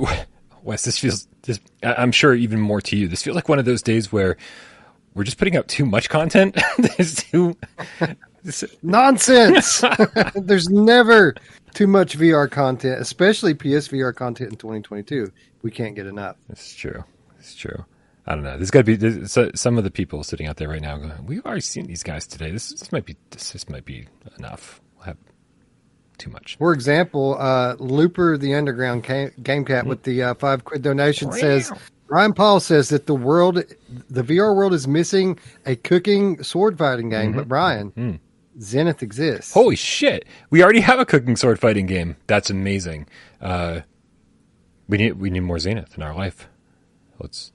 Wes, this feels. This, I'm sure even more to you. This feels like one of those days where we're just putting out too much content. There's too nonsense. There's never too much VR content, especially PSVR content in 2022. We can't get enough. It's true. It's true. I don't know. There's got to be some of the people sitting out there right now going, "We've already seen these guys today. This this might be this, this might be enough. We'll have too much." For example, uh, Looper the Underground Game Cat mm-hmm. with the uh, five quid donation says Ryan Paul says that the world, the VR world, is missing a cooking sword fighting game. Mm-hmm. But Brian, mm-hmm. Zenith exists. Holy shit! We already have a cooking sword fighting game. That's amazing. Uh, we need we need more Zenith in our life. Let's.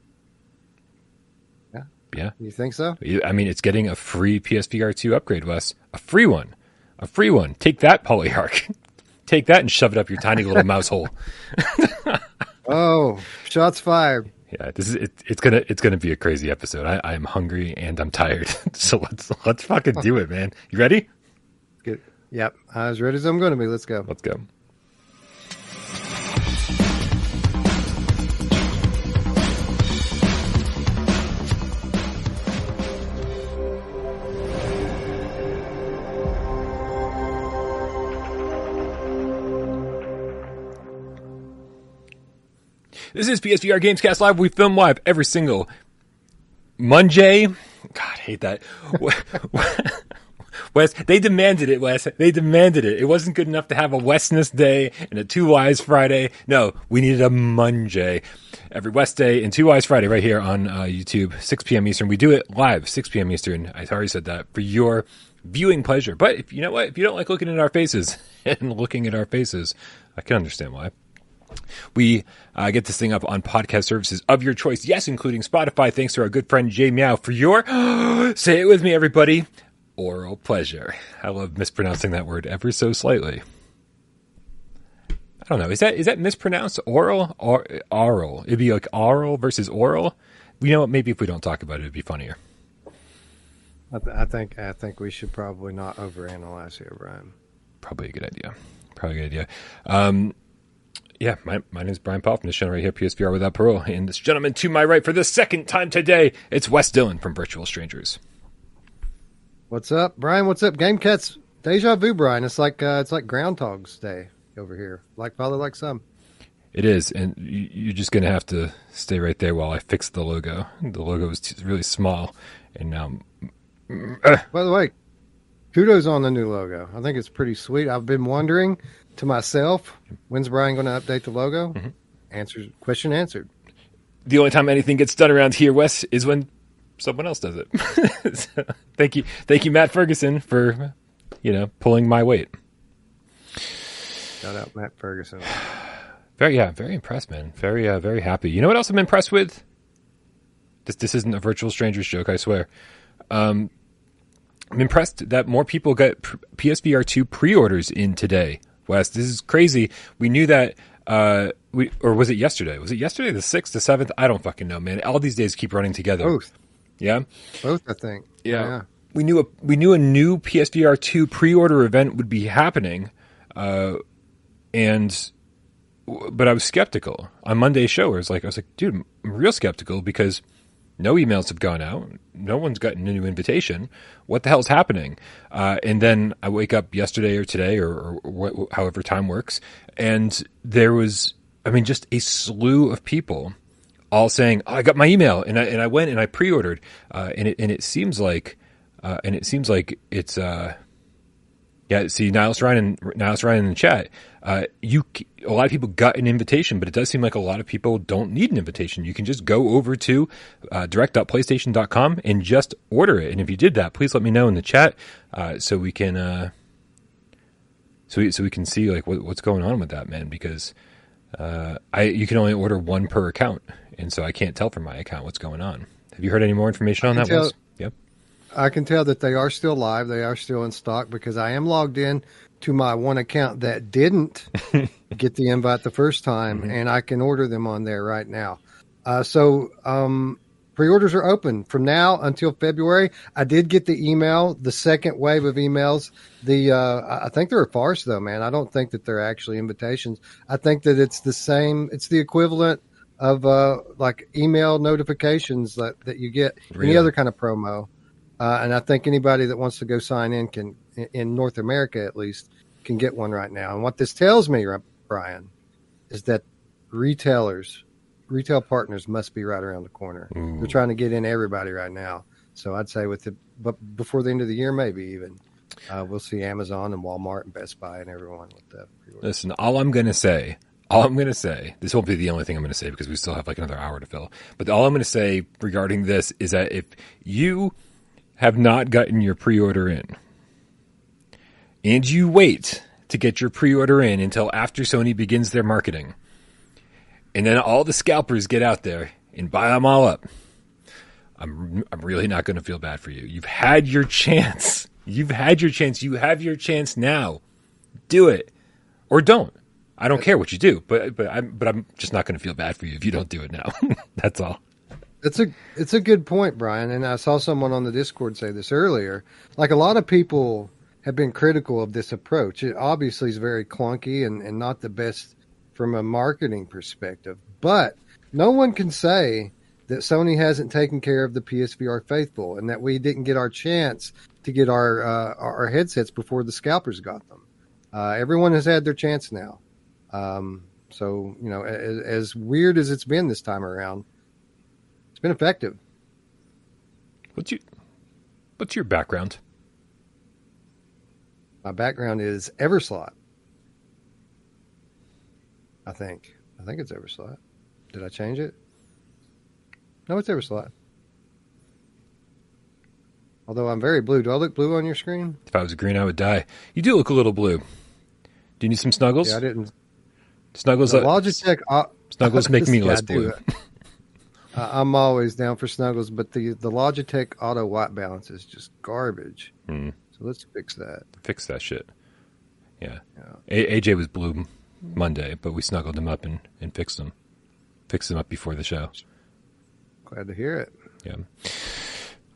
Yeah. Yeah. You think so? I mean, it's getting a free PSVR two upgrade, Wes. A free one. A free one. Take that, Polyarc. Take that and shove it up your tiny little mouse hole. oh, shots fired. Yeah, this is it, it's gonna it's gonna be a crazy episode. I, I'm hungry and I'm tired, so let's let's fucking do it, man. You ready? Good. Yep, as ready as I'm going to be. Let's go. Let's go. This is PSVR Gamescast Live. We film live every single Monday. God, I hate that. Wes, they demanded it, Wes. They demanded it. It wasn't good enough to have a Westness Day and a Two Wise Friday. No, we needed a Monday. Every West Day and Two Wise Friday right here on uh, YouTube, 6 p.m. Eastern. We do it live, 6 p.m. Eastern. I already said that for your viewing pleasure. But if you know what, if you don't like looking at our faces and looking at our faces, I can understand why. We uh, get this thing up on podcast services of your choice. Yes, including Spotify. Thanks to our good friend Jay Meow for your, say it with me, everybody, oral pleasure. I love mispronouncing that word ever so slightly. I don't know. Is that is that mispronounced oral or oral? It'd be like oral versus oral. You know what? Maybe if we don't talk about it, it'd be funnier. I, th- I think I think we should probably not overanalyze here, Brian. Probably a good idea. Probably a good idea. Um, yeah, my, my name is Brian Powell from this channel right here, PSVR Without Parole. And this gentleman to my right for the second time today, it's Wes Dillon from Virtual Strangers. What's up, Brian? What's up, Game Cats? Deja vu, Brian. It's like uh, it's like Groundhog's Day over here. Like father, like son. It is, and you're just gonna have to stay right there while I fix the logo. The logo is really small, and now. Uh, By the way, kudos on the new logo. I think it's pretty sweet. I've been wondering to myself, when's Brian going to update the logo? Mm-hmm. Answer question answered. The only time anything gets done around here, Wes, is when someone else does it. so, thank you, thank you, Matt Ferguson, for you know pulling my weight. Shout out Matt Ferguson. Very yeah, very impressed, man. Very uh, very happy. You know what else I'm impressed with? This this isn't a virtual strangers joke, I swear. Um, I'm impressed that more people got PSVR two pre-orders in today. West. This is crazy. We knew that. Uh, we or was it yesterday? Was it yesterday? The sixth, the seventh? I don't fucking know, man. All these days keep running together. Both. Yeah. Both, I think. Yeah. yeah. We knew a we knew a new PSVR two pre-order event would be happening, uh, and but I was skeptical on Monday's show. I was like, I was like, dude, I'm real skeptical because no emails have gone out. No one's gotten a new invitation. What the hell's happening? Uh, and then I wake up yesterday or today or, or wh- however time works, and there was, I mean, just a slew of people all saying, oh, "I got my email," and I and I went and I pre-ordered, uh, and it and it seems like, uh, and it seems like it's. Yeah, see, Niles Ryan, and Niles Ryan in the chat. Uh, you, a lot of people got an invitation, but it does seem like a lot of people don't need an invitation. You can just go over to uh, direct.playstation.com and just order it. And if you did that, please let me know in the chat uh, so we can, uh, so we, so we can see like what, what's going on with that, man. Because uh, I, you can only order one per account, and so I can't tell from my account what's going on. Have you heard any more information on that? Tell. I can tell that they are still live. They are still in stock because I am logged in to my one account that didn't get the invite the first time, mm-hmm. and I can order them on there right now. Uh, so um, pre-orders are open from now until February. I did get the email, the second wave of emails. The uh, I think they're a farce, though, man. I don't think that they're actually invitations. I think that it's the same. It's the equivalent of uh, like email notifications that, that you get Really? any other kind of promo. Uh, and I think anybody that wants to go sign in can, in North America at least, can get one right now. And what this tells me, Brian, is that retailers, retail partners must be right around the corner. Ooh. They're trying to get in everybody right now. So I'd say with the, but before the end of the year, maybe even, uh, we'll see Amazon and Walmart and Best Buy and everyone with that. Listen, all I'm going to say, all I'm going to say, this won't be the only thing I'm going to say because we still have like another hour to fill. But all I'm going to say regarding this is that if you have not gotten your pre-order in and you wait to get your pre-order in until after Sony begins their marketing, and then all the scalpers get out there and buy them all up, I'm I'm really not going to feel bad for you. You've had your chance. You've had your chance. You have your chance now. Do it or don't. I don't care what you do, but but I'm but I'm just not going to feel bad for you if you don't do it now. That's all. It's a it's a good point, Brian. And I saw someone on the Discord say this earlier. Like a lot of people have been critical of this approach. It obviously is very clunky and, and not the best from a marketing perspective. But no one can say that Sony hasn't taken care of the PSVR faithful and that we didn't get our chance to get our uh, our headsets before the scalpers got them. Uh, everyone has had their chance now. Um, so you know, as, as weird as it's been this time around, it's been effective. What's your What's your background? My background is Everslaught. I think. I think it's Everslaught. Did I change it? No, it's Everslaught. Although I'm very blue. Do I look blue on your screen? If I was green, I would die. You do look a little blue. Do you need some snuggles? Yeah, I didn't. Snuggles. The uh, Logitech. Uh, snuggles make me less blue. Uh, I'm always down for snuggles, but the the Logitech auto white balance is just garbage. Hmm. So let's fix that. Fix that shit. Yeah. Yeah. A- AJ was blue Monday, but we snuggled him up and, and fixed him. Fixed him up before the show. Glad to hear it. Yeah.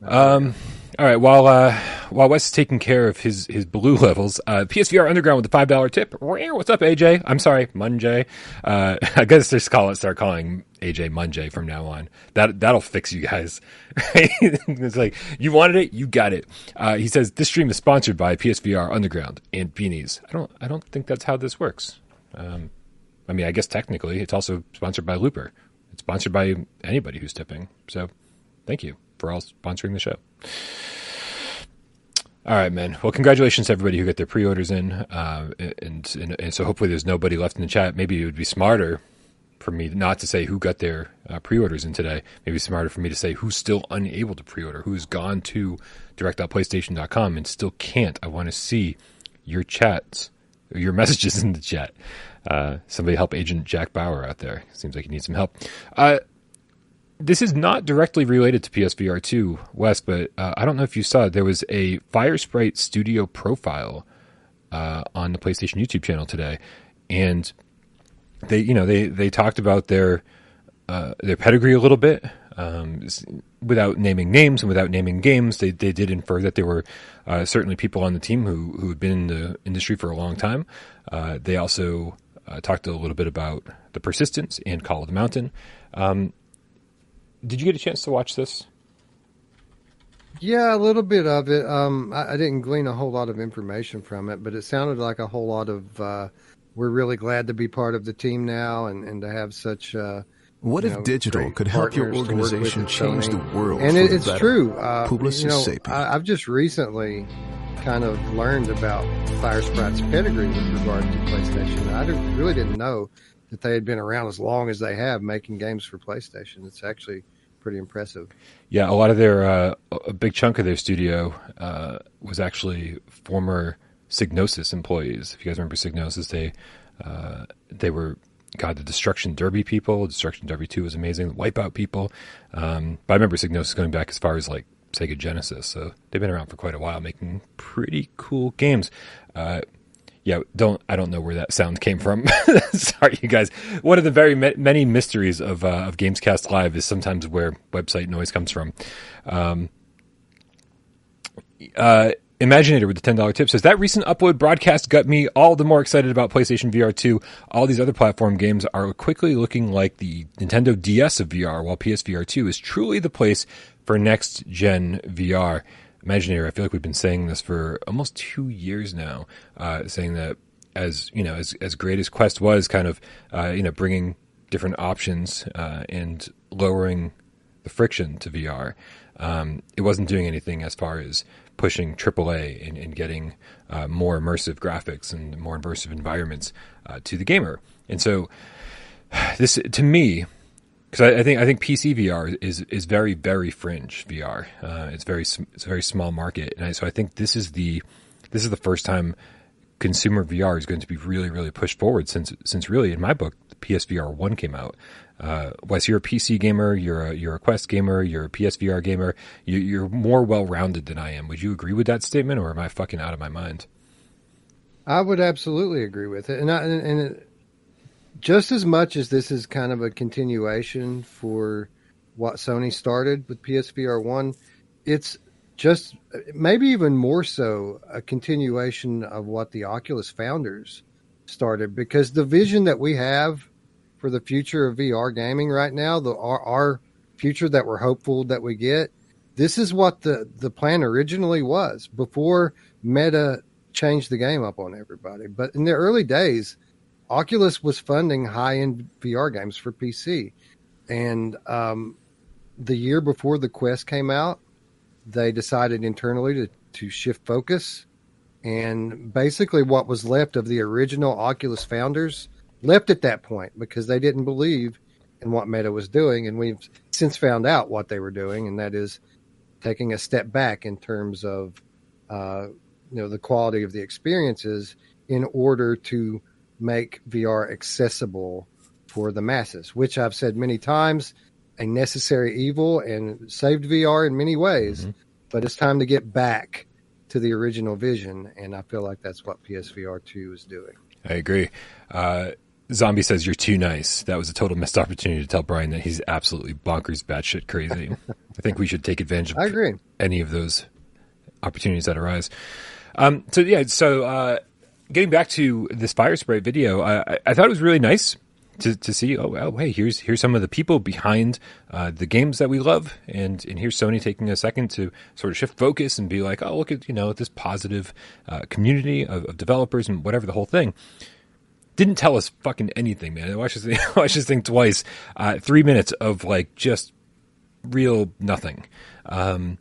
Um, all right. While uh, while Wes is taking care of his his blue levels, uh, PSVR Underground with the five dollar tip. What's up, AJ? I'm sorry, Munjay. Uh, I guess just call it start calling AJ Munjay from now on. That that'll fix you guys. it's like you wanted it, you got it. Uh, he says this stream is sponsored by PSVR Underground and Beanies. I don't I don't think that's how this works. Um, I mean, I guess technically it's also sponsored by Looper. It's sponsored by anybody who's tipping. So, thank you for all sponsoring the show. All right, man. Well, congratulations to everybody who got their pre-orders in, uh, and, and and so hopefully there's nobody left in the chat. Maybe it would be smarter for me not to say who got their uh, pre-orders in today. Maybe smarter for me to say who's still unable to pre-order, who's gone to direct.playstation.com and still can't. I want to see your chats, your messages in the chat. Uh, somebody help Agent Jack Bauer out there. Seems like he needs some help. This is not directly related to PSVR 2, Wes, but uh, I don't know if you saw it. There was a Firesprite Studio profile uh, on the PlayStation YouTube channel today, and they, you know, they they talked about their uh, their pedigree a little bit. Um, without naming names and without naming games, they, they did infer that there were uh, certainly people on the team who, who had been in the industry for a long time. Uh, they also uh, talked a little bit about the persistence and Call of the Mountain. Um, did you get a chance to watch this? Yeah, a little bit of it. Um, I, I didn't glean a whole lot of information from it, but it sounded like a whole lot of. Uh, we're really glad to be part of the team now, and, and to have such. Uh, What if know, digital could help your partners to work with organization at change the world And for it, the it's better? true. Uh, Publicis you know, sapient. I, I've just recently kind of learned about Firesprite's pedigree with regard to PlayStation. I didn't, really didn't know that they had been around as long as they have making games for PlayStation. It's actually pretty impressive. Yeah, a lot of their uh, a big chunk of their studio uh, was actually former Psygnosis employees. If you guys remember Psygnosis, they uh, they were God the Destruction Derby people. Destruction Derby Two was amazing. Wipeout people. Um, but I remember Psygnosis going back as far as like Sega Genesis. So they've been around for quite a while, making pretty cool games. Yeah, don't I don't know where that sound came from. Sorry, you guys. One of the very many mysteries of uh, of Gamescast Live is sometimes where website noise comes from. Um, uh, Imaginator with the ten dollar tip says that recent upload broadcast got me all the more excited about PlayStation VR two. All these other platform games are quickly looking like the Nintendo DS of VR, while PSVR two is truly the place for next gen VR. Imaginator, I feel like we've been saying this for almost two years now, uh, saying that as you know, as as great as Quest was, kind of uh, you know bringing different options uh, and lowering the friction to VR, um, it wasn't doing anything as far as pushing AAA and, and getting uh, more immersive graphics and more immersive environments uh, to the gamer. And so, this to me because I, I, think I think PC VR is is very very fringe VR. Uh, it's very it's a very small market, and I, so I think this is the this is the first time consumer VR is going to be really really pushed forward since since really in my book the PSVR one came out. Uh, Wes, you're a PC gamer, you're a you're a Quest gamer, you're a PSVR gamer. You, you're more well rounded than I am. Would you agree with that statement, or am I fucking out of my mind? I would absolutely agree with it, and I, and it, just as much as this is kind of a continuation for what Sony started with PSVR 1, it's just maybe even more so a continuation of what the Oculus founders started because the vision that we have for the future of VR gaming right now, the our, our future that we're hopeful that we get, this is what the the plan originally was before Meta changed the game up on everybody. But in the early days, Oculus was funding high end VR games for PC. And um, the year before the Quest came out, they decided internally to, to shift focus. And basically, what was left of the original Oculus founders left at that point because they didn't believe in what Meta was doing. And we've since found out what they were doing, and that is taking a step back in terms of uh, you know the quality of the experiences in order to make VR accessible for the masses, which I've said many times, a necessary evil and saved VR in many ways. Mm-hmm. But it's time to get back to the original vision, and I feel like that's what PSVR two is doing. I agree. Uh, Zombie says you're too nice. That was a total missed opportunity to tell Brian that he's absolutely bonkers, batshit crazy. I think we should take advantage of I agree. any of those opportunities that arise. Um, so yeah, so uh, getting back to this Firesprite video, I, I thought it was really nice to, to see. Oh, well, hey, here's here's some of the people behind uh, the games that we love, and and here's Sony taking a second to sort of shift focus and be like, oh, look at you know this positive uh, community of, of, developers and whatever the whole thing. Didn't tell us fucking anything, man. I watched this, thing, watched this thing twice. Uh, three minutes of like just real nothing. Um,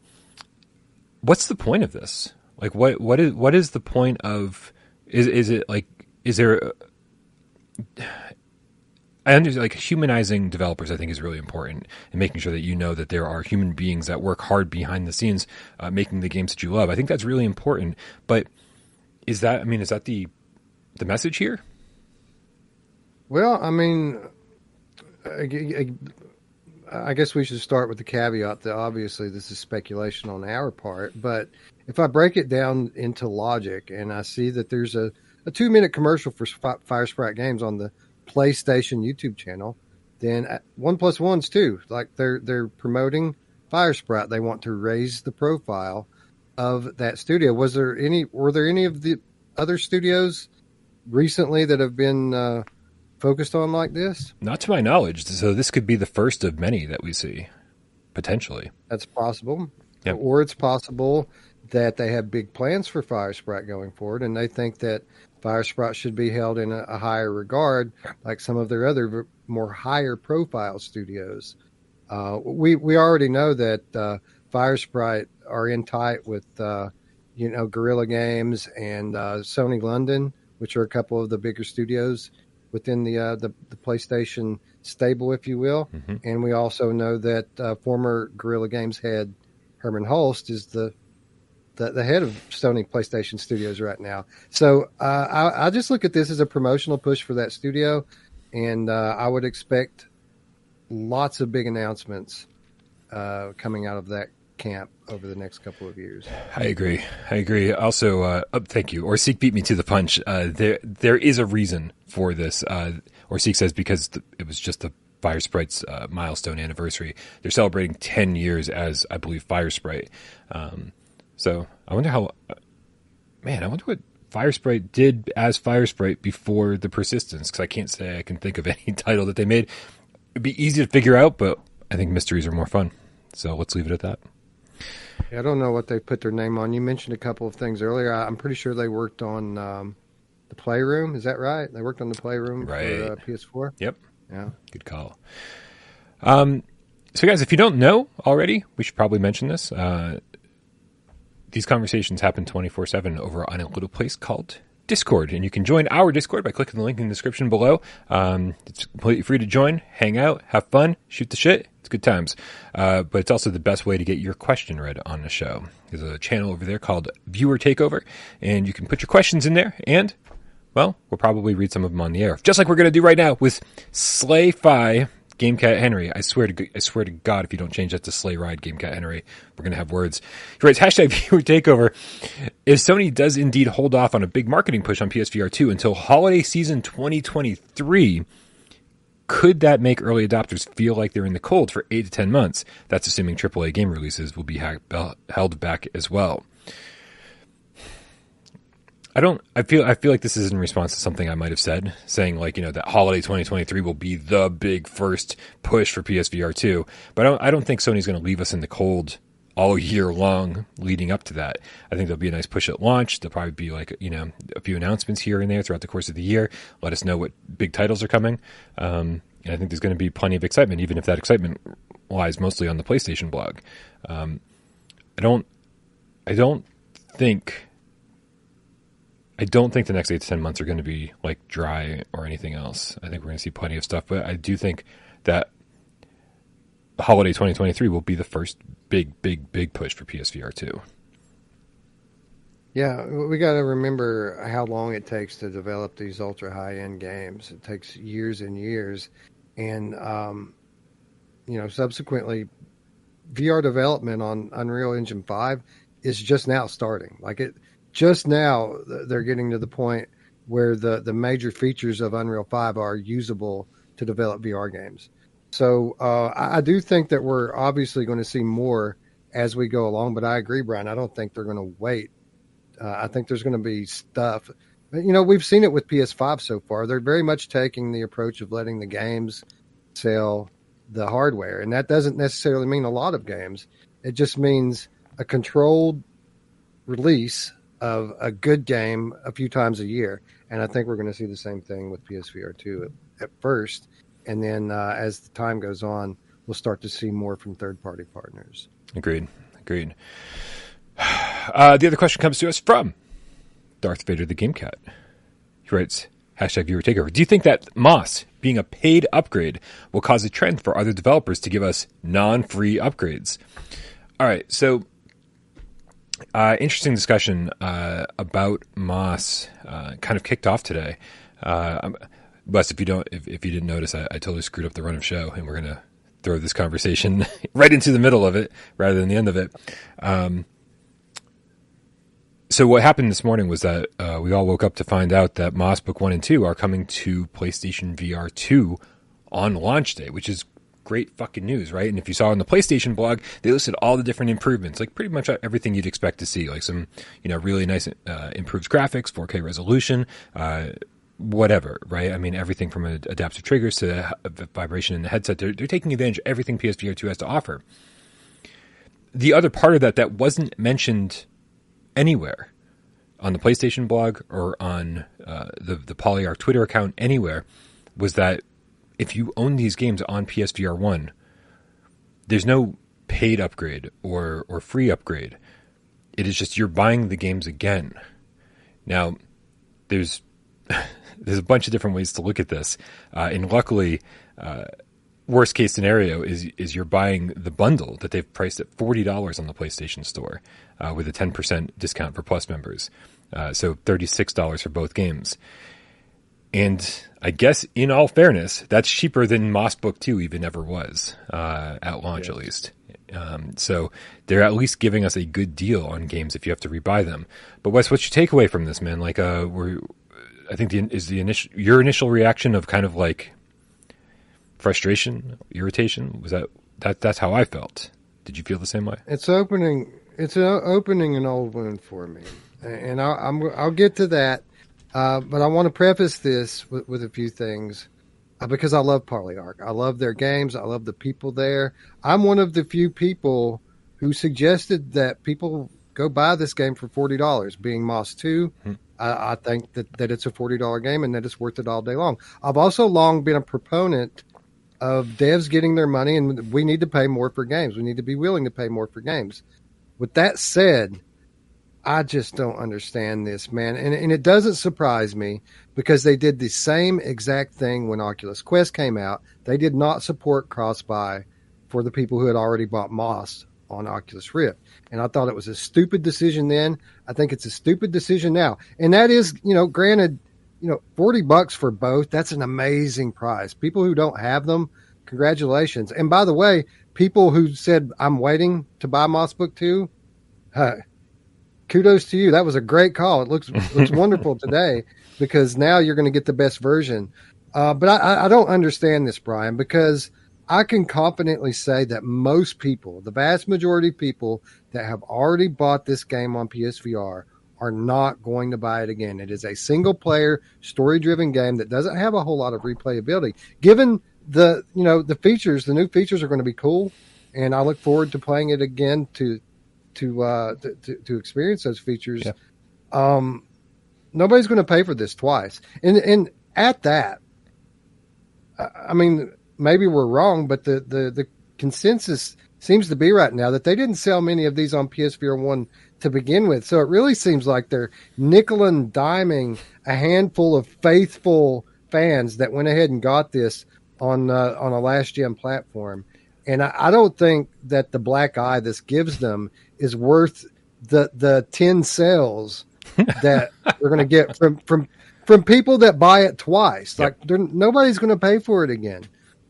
what's the point of this? Like, what what is what is the point of is is it like is there? I understand like humanizing developers. I think is really important and making sure that you know that there are human beings that work hard behind the scenes, uh, making the games that you love. I think that's really important. But is that? I mean, is that the the message here? Well, I mean, I, I, guess we should start with the caveat that obviously this is speculation on our part, but if I break it down into logic and I see that there's a, a two minute commercial for Firesprite Games on the PlayStation YouTube channel, then uh, one plus one's two. Like they're they're promoting Firesprite. They want to raise the profile of that studio. Was there any? Were there any of the other studios recently that have been uh, focused on like this? Not to my knowledge. So this could be the first of many that we see potentially. That's possible. Yep. Or it's possible that they have big plans for Firesprite going forward, and they think that Firesprite should be held in a, a higher regard, like some of their other more higher profile studios. Uh, we we already know that uh, Firesprite are in tight with uh, you know Guerrilla Games and uh, Sony London, which are a couple of the bigger studios within the uh, the, the, PlayStation stable, if you will. Mm-hmm. And we also know that uh, former Guerrilla Games head Hermen Hulst is the the, the head of Sony PlayStation Studios right now. So uh, I, I, just look at this as a promotional push for that studio, and uh, I would expect lots of big announcements uh, coming out of that camp over the next couple of years. I agree. I agree. Also, uh, oh, thank you. Or Seek beat me to the punch. Uh, there, there is a reason for this. Uh, or Seek says because the, it was just the Fire Sprite's uh, milestone anniversary. They're celebrating 10 years as, I believe, Fire Sprite. Um, so I wonder how, uh, man, I wonder what Fire Sprite did as Fire Sprite before the persistence, because I can't say I can think of any title that they made. It'd be easy to figure out, but I think mysteries are more fun. So let's leave it at that. Yeah, I don't know what they put their name on. You mentioned a couple of things earlier. I'm pretty sure they worked on um, the Playroom. Is that right? They worked on the Playroom right. for uh, PS4. Yep. Yeah. Good call. Um, so, guys, if you don't know already, we should probably mention this. Uh, these conversations happen 24 7 over on a little place called Discord, and you can join our Discord by clicking the link in the description below. Um, it's completely free to join, hang out, have fun, shoot the shit. It's good times. Uh, but it's also the best way to get your question read on the show. There's a channel over there called Viewer Takeover, and you can put your questions in there, and, well, we'll probably read some of them on the air. Just like we're going to do right now with Slay Fi Gamecat Henry. I swear to I swear to God, if you don't change that to Sleigh Ride Gamecat Henry, we're gonna have words. He writes hashtag viewer takeover. If Sony does indeed hold off on a big marketing push on PSVR two until holiday season 2023, could that make early adopters feel like they're in the cold for eight to ten months? That's assuming AAA game releases will be ha- held back as well. I don't. I feel. I feel like this is in response to something I might have said, saying like you know that holiday 2023 will be the big first push for PSVR 2. But I don't. I don't think Sony's going to leave us in the cold all year long leading up to that. I think there'll be a nice push at launch. There'll probably be like you know a few announcements here and there throughout the course of the year. Let us know what big titles are coming. Um, and I think there's going to be plenty of excitement, even if that excitement lies mostly on the PlayStation blog. Um, I don't. I don't think I don't think the next eight to ten months are going to be like dry or anything else. I think we're going to see plenty of stuff, but I do think that holiday 2023 will be the first big, big, big push for PSVR 2. Yeah, we got to remember how long it takes to develop these ultra high end games. It takes years and years, and um, you know, subsequently, VR development on Unreal Engine five is just now starting. Like it, just now they're getting to the point where the the major features of Unreal 5 are usable to develop VR games. So uh, I, I, do think that we're obviously going to see more as we go along. But I agree, Brian. I don't think they're going to wait. Uh, I think there's going to be stuff. You know, we've seen it with PS5 so far. They're very much taking the approach of letting the games sell the hardware, and that doesn't necessarily mean a lot of games. It just means a controlled release of a good game a few times a year. And I think we're going to see the same thing with PSVR 2 at, at first. And then uh, as the time goes on, we'll start to see more from third party partners. Agreed. Agreed. Uh, the other question comes to us from Darth Vader the Game Cat. He writes, hashtag viewer takeover. Do you think that Moss being a paid upgrade will cause a trend for other developers to give us non free upgrades? All right. So uh, interesting discussion uh, about Moss uh, kind of kicked off today. Uh, Wes, if you don't, if, if you didn't notice, I, I, totally screwed up the run of show, and we're gonna throw this conversation right into the middle of it rather than the end of it. Um, so what happened this morning was that uh, we all woke up to find out that Moss Book One and Two are coming to PlayStation VR Two on launch day, which is great fucking news, right? And if you saw on the PlayStation blog, they listed all the different improvements, like pretty much everything you'd expect to see, like some, you know, really nice uh, improved graphics, 4K resolution, uh, whatever, right? I mean, everything from adaptive triggers to vibration in the headset, they're, they're taking advantage of everything PSVR 2 has to offer. The other part of that that wasn't mentioned anywhere on the PlayStation blog or on uh, the the Polyarc Twitter account anywhere was that if you own these games on PSVR one, there's no paid upgrade or or free upgrade. It is just you're buying the games again. Now, there's there's a bunch of different ways to look at this, uh, and luckily, uh, worst case scenario is is you're buying the bundle that they've priced at forty dollars on the PlayStation Store uh, with a ten percent discount for Plus members, uh, so thirty six dollars for both games. And I guess, in all fairness, that's cheaper than Moss Book Two even ever was uh, at launch, at least. Um, so they're at least giving us a good deal on games if you have to rebuy them. But Wes, what's your takeaway from this, man? Like, uh, we're, I think the is the initial your initial reaction of kind of like frustration, irritation. Was that that? That's how I felt. Did you feel the same way? It's opening. It's opening an old wound for me, and I'll, I'm, I'll get to that. Uh, but I want to preface this with, with a few things uh, because I love Polyarc. I love their games. I love the people there. I'm one of the few people who suggested that people go buy this game for forty dollars. Being Moss 2 hmm. I, I, think that, that it's a forty dollar game and that it's worth it all day long. I've also long been a proponent of devs getting their money, and we need to pay more for games. We need to be willing to pay more for games. With that said, I just don't understand this, man. And, and it doesn't surprise me because they did the same exact thing when Oculus Quest came out. They did not support cross buy for the people who had already bought Moss on Oculus Rift. And I thought it was a stupid decision then. I think it's a stupid decision now. And that is, you know, granted, you know, 40 bucks for both, that's an amazing price. People who don't have them, congratulations. And by the way, people who said, I'm waiting to buy Moss Book 2, uh, kudos to you. That was a great call. It looks looks wonderful today because now you're going to get the best version. Uh, but I, I don't understand this, Brian, because I can confidently say that most people, the vast majority of people that have already bought this game on PSVR, are not going to buy it again. It is a single player, story driven game that doesn't have a whole lot of replayability. Given the you know the features, the new features are going to be cool, and I look forward to playing it again to to uh, to, to experience those features. Yeah. Um, nobody's going to pay for this twice, and and at that, I mean maybe we're wrong, but the the the consensus seems to be right now that they didn't sell many of these on PSVR one to begin with. So it really seems like they're nickel and diming a handful of faithful fans that went ahead and got this on uh, on a last gen platform. And I, I, don't think that the black eye this gives them is worth the the ten sales that we're going to get from from from people that buy it twice. Yep. Like nobody's going to pay for it again,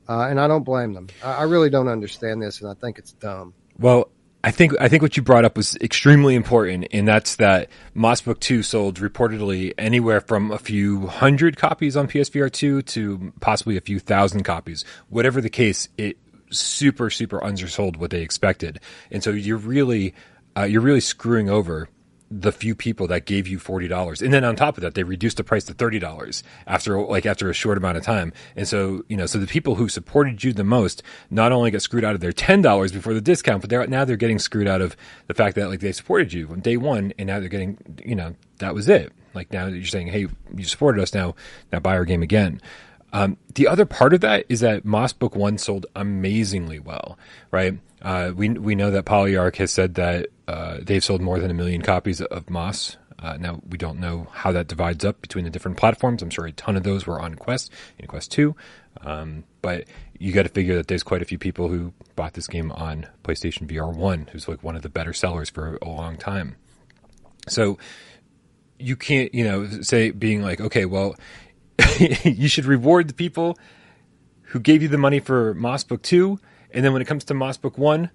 uh, and I don't blame them. I, I really don't understand this, and I think it's dumb. Well, I think I think what you brought up was extremely important, and that's that Moss Book Two sold reportedly anywhere from a few hundred copies on PSVR two to possibly a few thousand copies. Whatever the case, it super super undersold what they expected, and so you're really uh, you're really screwing over the few people that gave you forty dollars, and then on top of that, they reduced the price to thirty dollars after like after a short amount of time. And so you know, so the people who supported you the most not only got screwed out of their ten dollars before the discount, but they're now they're getting screwed out of the fact that like they supported you on day one, and now they're getting you know that was it. Like now you're saying, hey, you supported us now, now buy our game again. Um, the other part of that is that Moss Book One sold amazingly well, right? Uh, we we know that Polyarc has said that uh, they've sold more than a million copies of Moss. Uh, now we don't know how that divides up between the different platforms. I'm sure a ton of those were on Quest in Quest Two, um, but you got to figure that there's quite a few people who bought this game on PlayStation VR One, who's like one of the better sellers for a long time. So you can't, you know, say being like, okay, well, you should reward the people who gave you the money for Moss Book 2. And then when it comes to Moss Book 1,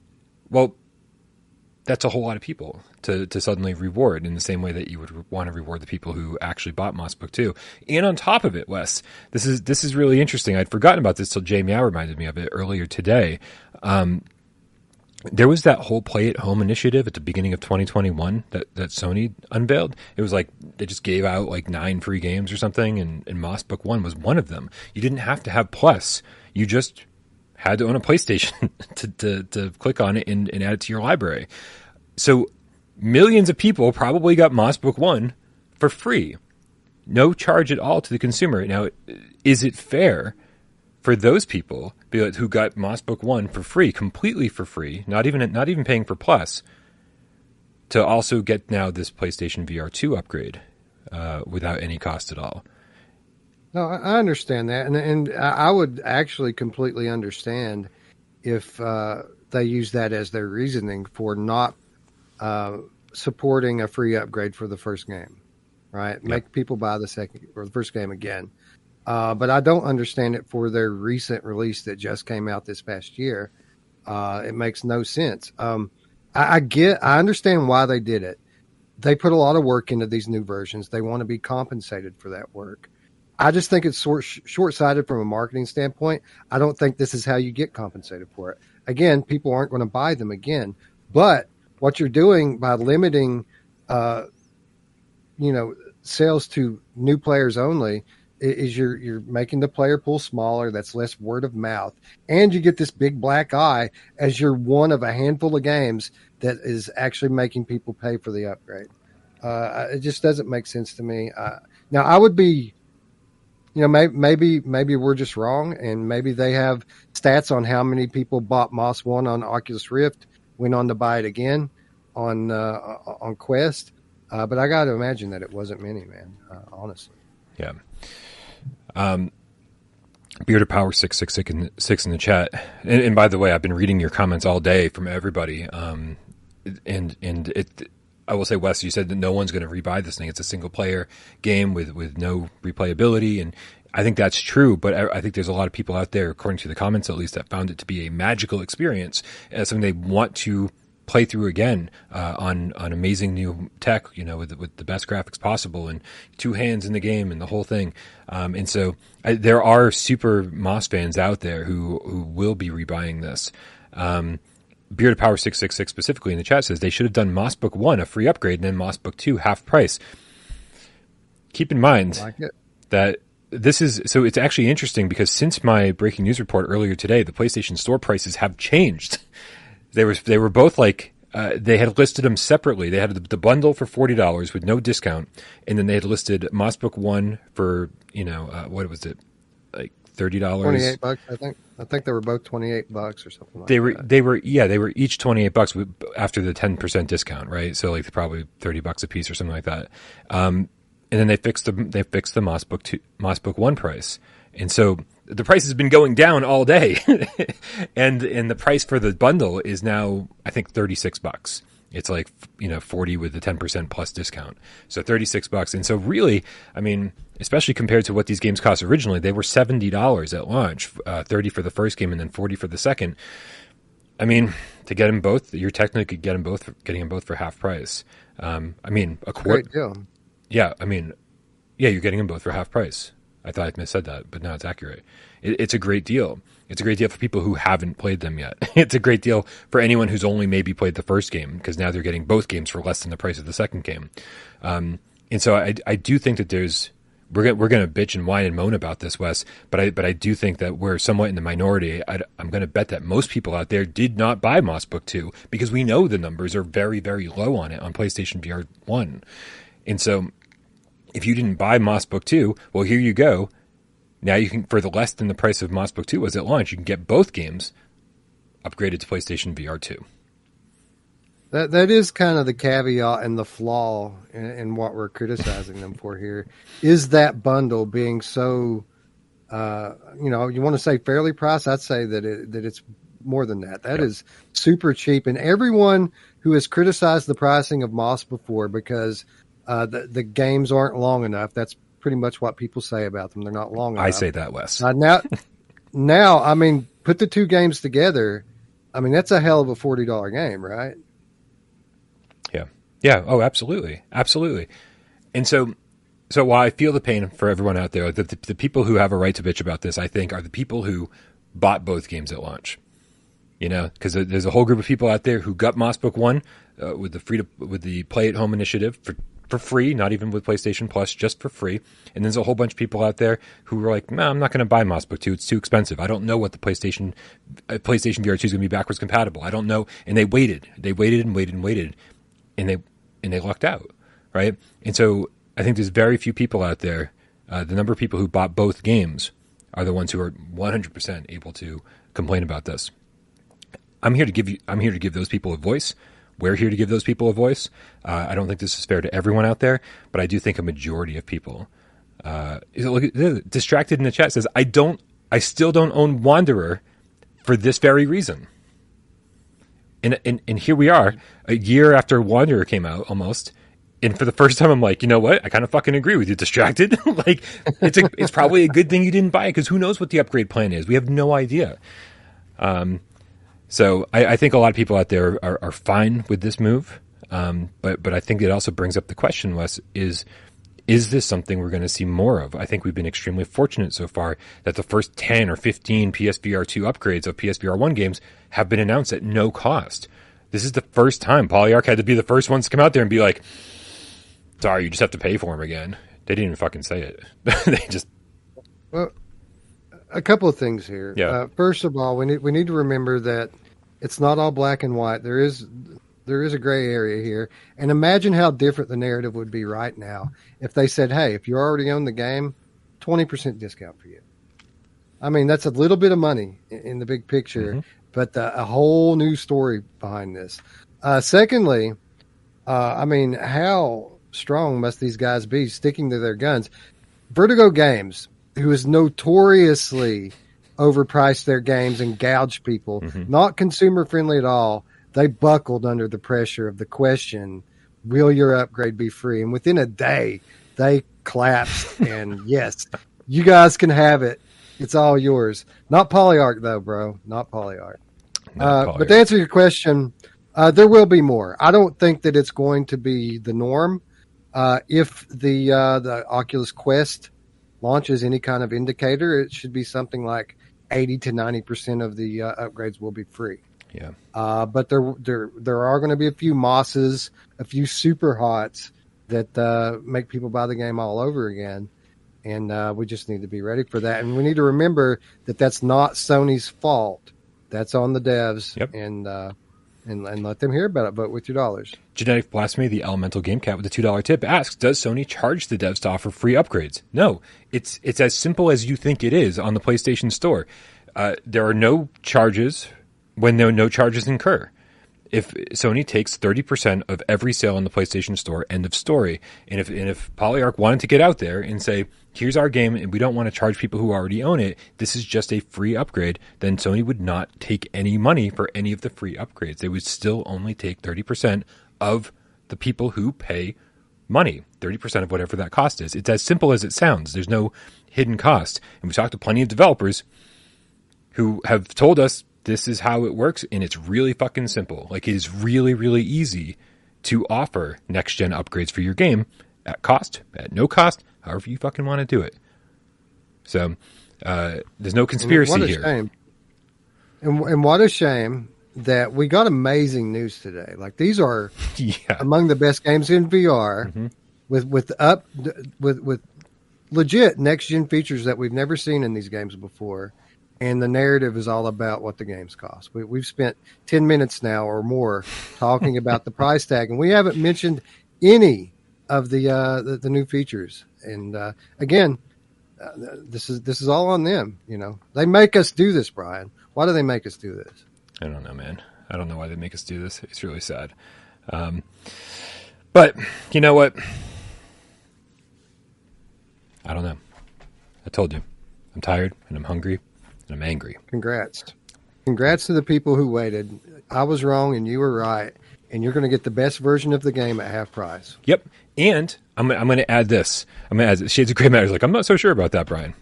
well, that's a whole lot of people to, to suddenly reward in the same way that you would want to reward the people who actually bought Moss Book 2. And on top of it, Wes, this is this is really interesting. I'd forgotten about this till Jamie Meow reminded me of it earlier today. Um, there was that whole play at home initiative at the beginning of 2021 that, that Sony unveiled. It was like they just gave out like nine free games or something, and, and Moss Book One was one of them. You didn't have to have Plus; you just had to own a PlayStation to, to, to click on it and, and add it to your library. So millions of people probably got Moss Book One for free, no charge at all to the consumer. Now, is it fair? For those people who got Moss Book One for free, completely for free, not even not even paying for Plus, to also get now this PlayStation VR two upgrade uh, without any cost at all. No, I understand that, and and I would actually completely understand if uh, they use that as their reasoning for not uh, supporting a free upgrade for the first game, right? Yep. Make people buy the second or the first game again. Uh, but I don't understand it for their recent release that just came out this past year. Uh, it makes no sense. Um, I, I get, I understand why they did it. They put a lot of work into these new versions. They want to be compensated for that work. I just think it's short, short sighted from a marketing standpoint. I don't think this is how you get compensated for it. Again, people aren't going to buy them again. But what you're doing by limiting, uh, you know, sales to new players only is you're you're making the player pool smaller. That's less word of mouth, and you get this big black eye as you're one of a handful of games that is actually making people pay for the upgrade. Uh, it just doesn't make sense to me. Uh, now, I would be, you know, maybe maybe maybe we're just wrong, and maybe they have stats on how many people bought Moss One on Oculus Rift, went on to buy it again on uh, on Quest. Uh, but I got to imagine that it wasn't many, man. Uh, honestly. Yeah. Um, Power six six six in, six in the chat, and, and, by the way, I've been reading your comments all day from everybody. Um, and and it, I will say, Wes, you said that no one's going to rebuy this thing. It's a single player game with with no replayability, and I think that's true. But I, I think there's a lot of people out there, according to the comments at least, that found it to be a magical experience, as something they want to play through again uh, on on amazing new tech, you know, with with the best graphics possible and two hands in the game and the whole thing. Um, and so I, there are super Moss fans out there who who will be rebuying this. Um, Bearded Power six six six specifically in the chat says they should have done Moss Book one a free upgrade and then Moss Book two half price. Keep in mind like that this is so it's actually interesting because since my breaking news report earlier today, the PlayStation Store prices have changed. They were they were both like uh, they had listed them separately. They had the, the bundle for forty dollars with no discount, and then they had listed Mossbook One for you know uh, what was it like thirty dollars? Twenty eight bucks, I think. I think they were both twenty eight bucks or something. Like they were that. they were yeah they were each twenty eight bucks after the ten percent discount, right? So like probably thirty bucks a piece or something like that. Um, and then they fixed the they fixed the Mossbook two Mossbook One price, and so the price has been going down all day, and and the price for the bundle is now I think thirty six bucks. It's like you know forty with the ten percent plus discount, so thirty six bucks. And so really, I mean, especially compared to what these games cost originally, they were seventy dollars at launch, uh, thirty for the first game and then forty for the second. I mean, to get them both, you're technically get them both, getting them both for half price. Um, I mean, a quarter. Yeah, I mean, yeah, you're getting them both for half price. I thought I said that, but now it's accurate. It, it's a great deal. It's a great deal for people who haven't played them yet. it's a great deal for anyone who's only maybe played the first game because now they're getting both games for less than the price of the second game. Um, and so I, I do think that there's we're gonna, we're going to bitch and whine and moan about this, Wes. But I but I do think that we're somewhat in the minority. I, am going to bet that most people out there did not buy Moss Book Two because we know the numbers are very very low on it on PlayStation VR One, and so if you didn't buy Moss Book 2, well, here you go. Now you can, for the less than the price of Moss Book 2 was at launch, you can get both games upgraded to PlayStation VR 2. That that is kind of the caveat and the flaw in, in what we're criticizing them for here is that bundle being so, uh, you know, you want to say fairly priced. I'd say that it, that it's more than that. That yep. is super cheap, and everyone who has criticized the pricing of Moss before because uh, the the games aren't long enough. That's pretty much what people say about them. They're not long enough. I say that, Wes. Uh, now, now, I mean, put the two games together. I mean, that's a hell of a forty dollar game, right? Yeah, yeah. Oh, absolutely, absolutely. And so, so while I feel the pain for everyone out there, the, the, the people who have a right to bitch about this, I think, are the people who bought both games at launch. You know, because there's a whole group of people out there who got Moss Book One uh, with the free to, with the Play at Home initiative for for free, not even with PlayStation Plus, just for free. And there's a whole bunch of people out there who were like, "No, I'm not going to buy Moss Book 2. It's too expensive. I don't know what the PlayStation uh, PlayStation VR 2 is going to be backwards compatible. I don't know." And they waited. They waited and waited and waited, and they and they lucked out, right? And so I think there's very few people out there. Uh, the number of people who bought both games are the ones who are 100% able to complain about this. I'm here to give you. I'm here to give those people a voice. We're here to give those people a voice. Uh, I don't think this is fair to everyone out there, but I do think a majority of people. Uh, look, distracted in the chat says, "I don't. I still don't own Wanderer for this very reason." And, and and here we are, a year after Wanderer came out, almost. And for the first time, I'm like, you know what? I kind of fucking agree with you. Distracted, like it's a, it's probably a good thing you didn't buy it because who knows what the upgrade plan is? We have no idea. Um, So I, I, think a lot of people out there are, are fine with this move, um, but but I think it also brings up the question, Wes, is is this something we're going to see more of? I think we've been extremely fortunate so far that the first 10 or 15 PSVR 2 upgrades of PSVR 1 games have been announced at no cost. This is the first time Polyarc had to be the first ones to come out there and be like, sorry, you just have to pay for them again. They didn't even fucking say it. they just. Well, a couple of things here. Yeah. Uh, first of all, we need we need to remember that it's not all black and white. There is there is a gray area here, and imagine how different the narrative would be right now if they said, "Hey, if you're already own the game, twenty percent discount for you." I mean, that's a little bit of money in, in the big picture, mm-hmm. but the, a whole new story behind this. Uh, secondly, uh, I mean, how strong must these guys be sticking to their guns? Vertigo Games who has notoriously overpriced their games and gouged people, mm-hmm. not consumer friendly at all. They buckled under the pressure of the question, will your upgrade be free? And within a day, they collapsed. and yes, you guys can have it. It's all yours. Not Polyarc, though, bro. Not Polyarc. uh. But to answer your question, uh, there will be more. I don't think that it's going to be the norm. Uh, if the uh, the Oculus Quest launches any kind of indicator, it should be something like 80 to 90 percent of the uh, upgrades will be free. Yeah. Uh, but there there there are going to be a few mosses, a few Superhots that uh, make people buy the game all over again, and uh, we just need to be ready for that. And we need to remember that that's not Sony's fault. That's on the devs. Yep. And uh, and, and let them hear about it. Vote with your dollars. Genetic Blasphemy, the Elemental Game Cat with a two dollar tip, asks: Does Sony charge the devs to offer free upgrades? No, it's it's as simple as you think it is on the PlayStation Store. Uh, there are no charges when there are no charges incur if Sony takes 30% of every sale on the PlayStation Store, end of story. And if, and if Polyarc wanted to get out there and say, here's our game and we don't want to charge people who already own it, this is just a free upgrade, then Sony would not take any money for any of the free upgrades. They would still only take 30% of the people who pay money, 30% of whatever that cost is. It's as simple as it sounds. There's no hidden cost. And we talked to plenty of developers who have told us this is how it works and it's really fucking simple. Like it is really, really easy to offer next gen upgrades for your game at cost, at no cost, however you fucking want to do it. So uh, there's no conspiracy and here. Shame. And, and what a shame that we got amazing news today. Like these are yeah. among the best games in VR mm-hmm. with with up with with legit next gen features that we've never seen in these games before and the narrative is all about what the games cost. We, have spent 10 minutes now or more talking about the price tag, and we haven't mentioned any of the uh, the, the, new features. And uh, again, uh, this is this is all on them. You know, they make us do this, Brian. Why do they make us do this? I don't know, man. I don't know why they make us do this. It's really sad. Um, but you know what? I don't know. I told you, I'm tired and I'm hungry and I'm angry. Congrats. Congrats to the people who waited. I was wrong and you were right. And you're going to get the best version of the game at half price. Yep. And I'm, I'm going to add this. I'm going to add Shades of Grey Matters. Like, I'm not so sure about that, Brian.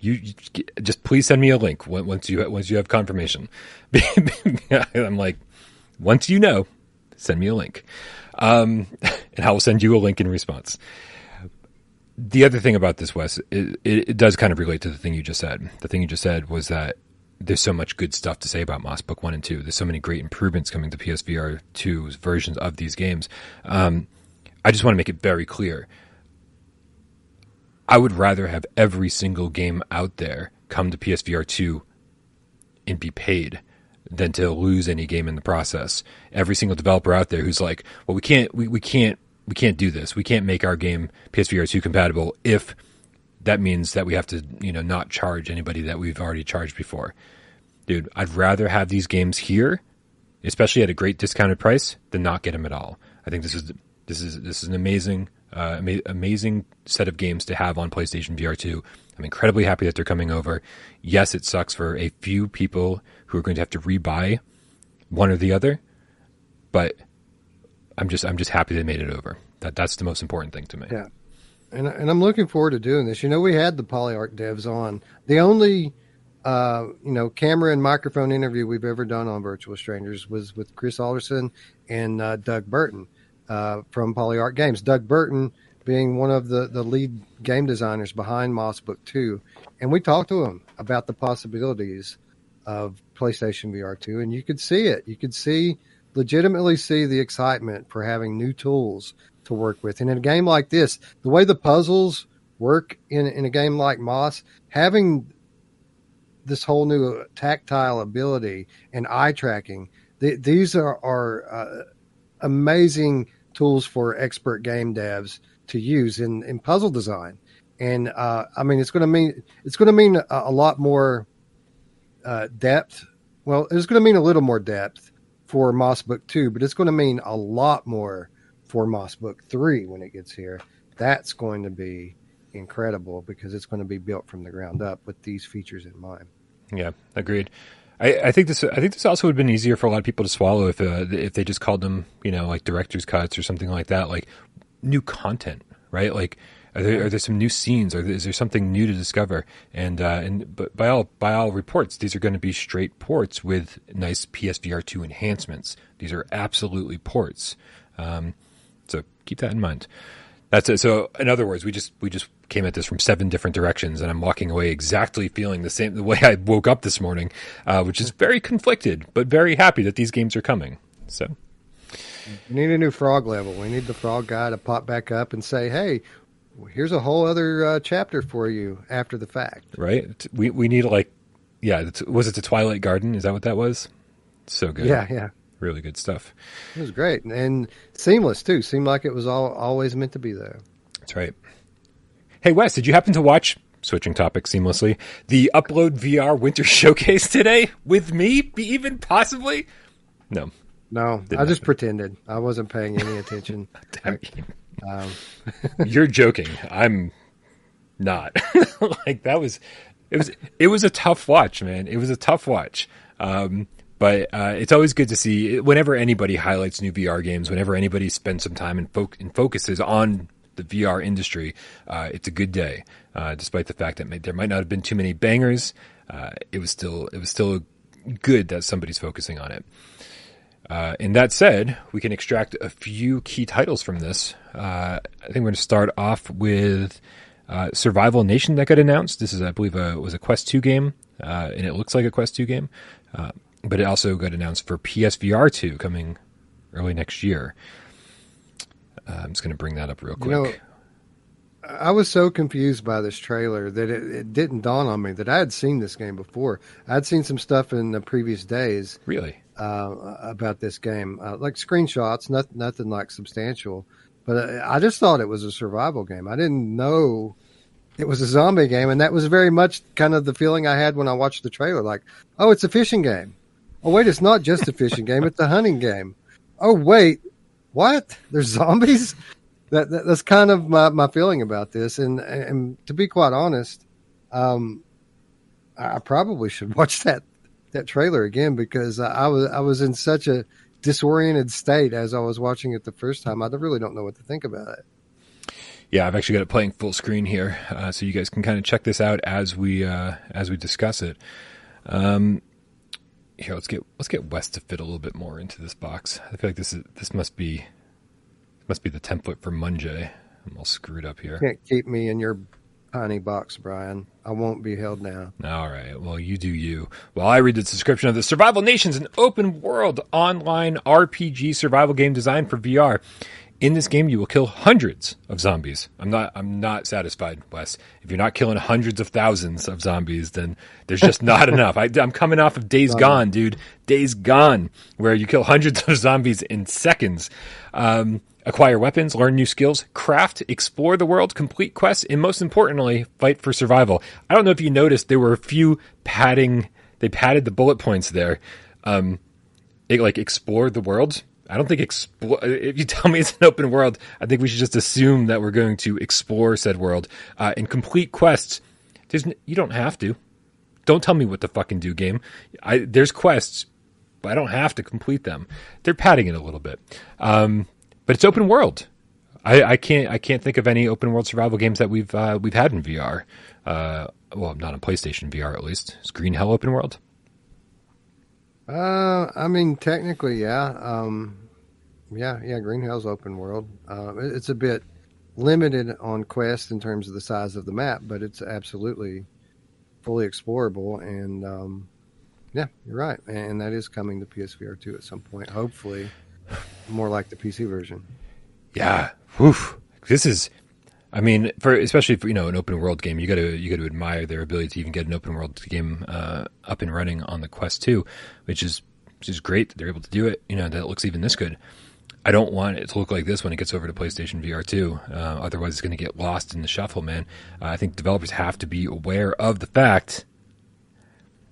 You, you, just please send me a link once you once you have confirmation. I'm like, once you know, send me a link, um, and I will send you a link in response the other thing about this, Wes, it, it, does kind of relate to the thing you just said. The thing you just said was that there's so much good stuff to say about Moss Book 1 and 2. There's so many great improvements coming to PSVR 2's versions of these games. Um, I just want to make it very clear. I would rather have every single game out there come to PSVR 2 and be paid than to lose any game in the process. Every single developer out there who's like, well, we can't, we, we can't we can't do this. We can't make our game PSVR 2 compatible if that means that we have to, you know, not charge anybody that we've already charged before. Dude, I'd rather have these games here, especially at a great discounted price, than not get them at all. I think this is this is this is an amazing uh, ama- amazing set of games to have on PlayStation VR 2. I'm incredibly happy that they're coming over. Yes, it sucks for a few people who are going to have to rebuy one or the other, but I'm just I'm just happy they made it over. That that's the most important thing to me. Yeah, and and I'm looking forward to doing this. You know, we had the Polyarc devs on. The only uh, you know, camera and microphone interview we've ever done on Virtual Strangers was with Chris Alderson and uh, Doug Burton uh, from Polyarc Games. Doug Burton being one of the, the lead game designers behind Moss Book 2. And we talked to him about the possibilities of PlayStation VR 2, and you could see it. You could see, legitimately see the excitement for having new tools to work with. And in a game like this, the way the puzzles work in, in a game like Moss, having this whole new tactile ability and eye tracking, th- these are, are uh, amazing tools for expert game devs to use in, in puzzle design. And uh, I mean, it's going to mean it's going to mean a, a, lot more uh, depth. Well, it's going to mean a little more depth for Moss Book Two, but it's going to mean a lot more for Moss Book Three when it gets here. That's going to be incredible because it's going to be built from the ground up with these features in mind. Yeah, agreed. I, I, think this. I think this also would have been easier for a lot of people to swallow if uh, if they just called them, you know, like director's cuts or something like that, like new content, right? Like, are there, are there some new scenes? Or is there something new to discover? And uh, and but by all by all reports, these are going to be straight ports with nice PSVR two enhancements. These are absolutely ports. Um, so keep that in mind. That's it. So in other words, we just we just came at this from seven different directions, and I'm walking away exactly feeling the same the way I woke up this morning, uh, which is very conflicted, but very happy that these games are coming. So we need a new frog level. We need the frog guy to pop back up and say, "Hey, here's a whole other uh, chapter for you after the fact." Right. We we need like, yeah. Was it the Twilight Garden? Is that what that was? So good. Yeah, yeah really good stuff. It was great and seamless too. Seemed like it was all always meant to be there. That's right. Hey Wes, did you happen to watch switching topics seamlessly the Upload VR Winter Showcase today with me? Even possibly? No. No, I just pretended. I wasn't paying any attention. um. You're joking. I'm not. like that was it was it was a tough watch, man. It was a tough watch. Um, but uh, it's always good to see whenever anybody highlights new VR games, whenever anybody spends some time and, fo- and focuses on the VR industry, uh, it's a good day. Uh, despite the fact that may- there might not have been too many bangers, uh, it was still it was still good that somebody's focusing on it. Uh, and that said, we can extract a few key titles from this. Uh, I think we're going to start off with Survival Nation that got announced. This is, I believe, a was a Quest Two game, and it looks like a Quest Two game but it also got announced for PSVR 2 coming early next year. Uh, I'm just going to bring that up real quick. You know, I was so confused by this trailer that it, it, didn't dawn on me that I had seen this game before. I'd seen some stuff in the previous days. Really? Uh, about this game, uh, like screenshots, not, nothing like substantial. But I, I just thought it was a survival game. I didn't know it was a zombie game, and that was very much kind of the feeling I had when I watched the trailer. Like, oh, it's a fishing game. Oh wait, it's not just a fishing game; it's a hunting game. Oh wait, what? There's zombies. That, that that's kind of my, my feeling about this. And and to be quite honest, um, I probably should watch that that trailer again because I was I was in such a disoriented state as I was watching it the first time. I really don't know what to think about it. Yeah, I've actually got it playing full screen here, uh, so you guys can kind of check this out as we uh, as we discuss it. Um, here let's get let's get Wes to fit a little bit more into this box. I feel like this is this must be must be the template for Munjay. I'm all screwed up here. You can't keep me in your tiny box, Brian. I won't be held now. All right. Well, you do you. While I read the description of the Survival Nations, an open world online RPG survival game designed for VR. In this game, you will kill hundreds of zombies. I'm not. I'm not satisfied, Wes. If you're not killing hundreds of thousands of zombies, then there's just not enough. I, am coming off of Days Gone, dude. Days Gone, where you kill hundreds of zombies in seconds. Um, acquire weapons, learn new skills, craft, explore the world, complete quests, and most importantly, fight for survival. I don't know if you noticed there were a few padding. They padded the bullet points there. Um, it, like explore the world I don't think explore. If you tell me it's an open world, I think we should just assume that we're going to explore said world uh, and complete quests. There's you don't have to. Don't tell me what to fucking do, game. I, there's quests, but I don't have to complete them. They're padding it a little bit, um, but it's open world. I, I, can't I can't think of any open world survival games that we've uh, we've had in VR. Uh, well, not on PlayStation VR at least. Is Green Hell open world? Uh, I mean, technically, yeah. Um, yeah, yeah. Green Hell's open world. Uh, it's a bit limited on Quest in terms of the size of the map, but it's absolutely fully explorable. And um, yeah, you're right. And that is coming to PSVR two at some point. Hopefully, more like the PC version. Yeah. Woof. This is I mean, for especially for you know an open world game, you got to you got to admire their ability to even get an open world game uh, up and running on the Quest 2, which is which is great that they're able to do it. You know that it looks even this good. I don't want it to look like this when it gets over to PlayStation VR 2. Uh, otherwise, it's going to get lost in the shuffle, man. Uh, I think developers have to be aware of the fact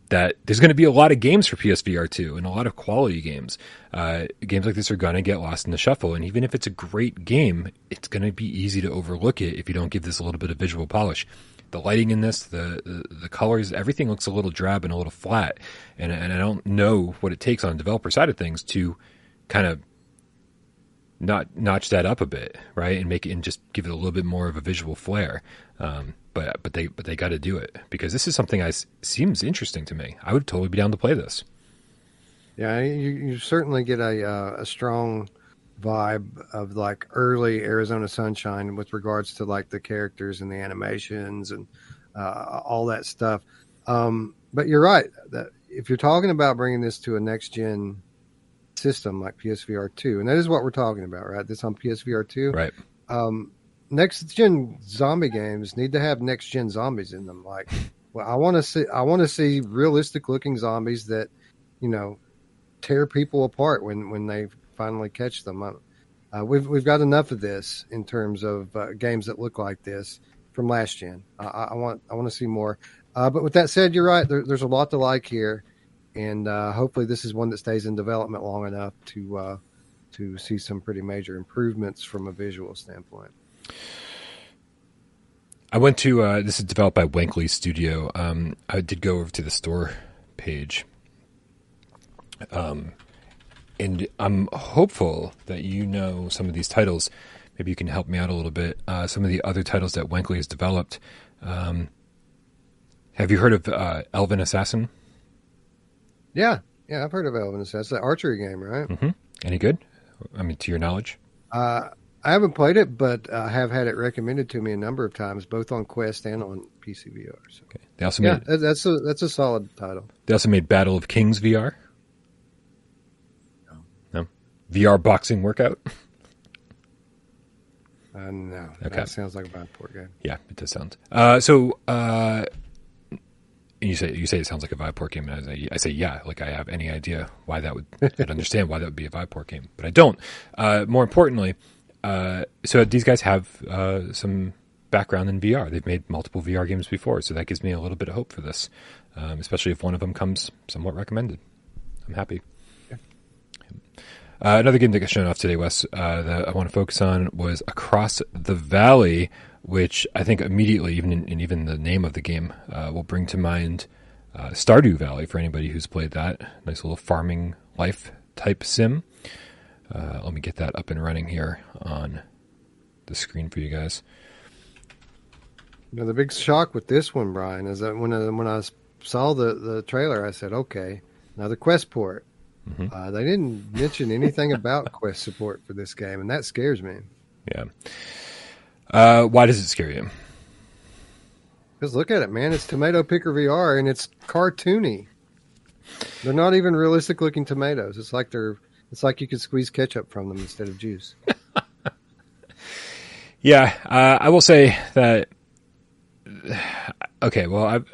that there's going to be a lot of games for PSVR 2 and a lot of quality games. Uh, games like this are going to get lost in the shuffle. And even if it's a great game, it's going to be easy to overlook it if you don't give this a little bit of visual polish. The lighting in this, the, the, the colors, everything looks a little drab and a little flat. And, and I don't know what it takes on the developer side of things to kind of not notch that up a bit, right, and make it and just give it a little bit more of a visual flair. Um, but but they but they got to do it because this is something I seems interesting to me. I would totally be down to play this. Yeah, you, you certainly get a uh, a strong vibe of like early Arizona Sunshine with regards to like the characters and the animations and uh, all that stuff. Um, but you're right that if you're talking about bringing this to a next gen system like PSVR two, and that is what we're talking about, right? This on PSVR two, right? Um, next gen zombie games need to have next gen zombies in them. Like, well, I want to see, I want to see realistic looking zombies that, you know, tear people apart when when they finally catch them. Uh, we've we've got enough of this in terms of uh, games that look like this from last gen. I, want I want to see more. Uh, but with that said, you're right. There, there's a lot to like here, and uh, hopefully this is one that stays in development long enough to uh, to see some pretty major improvements from a visual standpoint. I went to uh, this is developed by Wenklly Studio. Um, I did go over to the store page, um, and I'm hopeful that you know some of these titles. Maybe you can help me out a little bit. Uh, some of the other titles that Wenklly has developed. Um, have you heard of uh, Elven Assassin? Yeah, yeah, I've heard of Elven Assassin. It's an archery game, right? Mm-hmm. Any good? I mean, to your knowledge? Uh, I haven't played it, but I have had it recommended to me a number of times, both on Quest and on PC VR. So. Okay. They also yeah, made, that's a that's a solid title. They also made Battle of Kings VR. No, no, VR boxing workout. Uh, no, okay. that sounds like a bad port game. Yeah, it does sound. Uh, so, uh, you say you say it sounds like a Viveport game, and I say, I say yeah, like I have any idea why that would. I'd understand why that would be a Viveport game, but I don't. Uh, more importantly, uh, so these guys have uh, some background in VR. They've made multiple VR games before, so that gives me a little bit of hope for this, um, especially if one of them comes somewhat recommended. I'm happy. Uh, another game that got shown off today, Wes, uh, that I want to focus on was Across the Valley, which I think immediately, even in even the name of the game, uh, will bring to mind uh, Stardew Valley for anybody who's played that. Nice little farming life type sim. Uh, let me get that up and running here on the screen for you guys. Now, the big shock with this one, Brian, is that when I, when I saw the, the trailer, I said, okay, another Quest port. Mm-hmm. Uh, they didn't mention anything about Quest support for this game, and that scares me. Yeah. Uh, why does it scare you? Because look at it, man. It's Tomato Picker VR, and it's cartoony. They're not even realistic looking tomatoes. It's like they're it's like you could squeeze ketchup from them instead of juice. yeah, uh, I will say that. Okay, well, I've.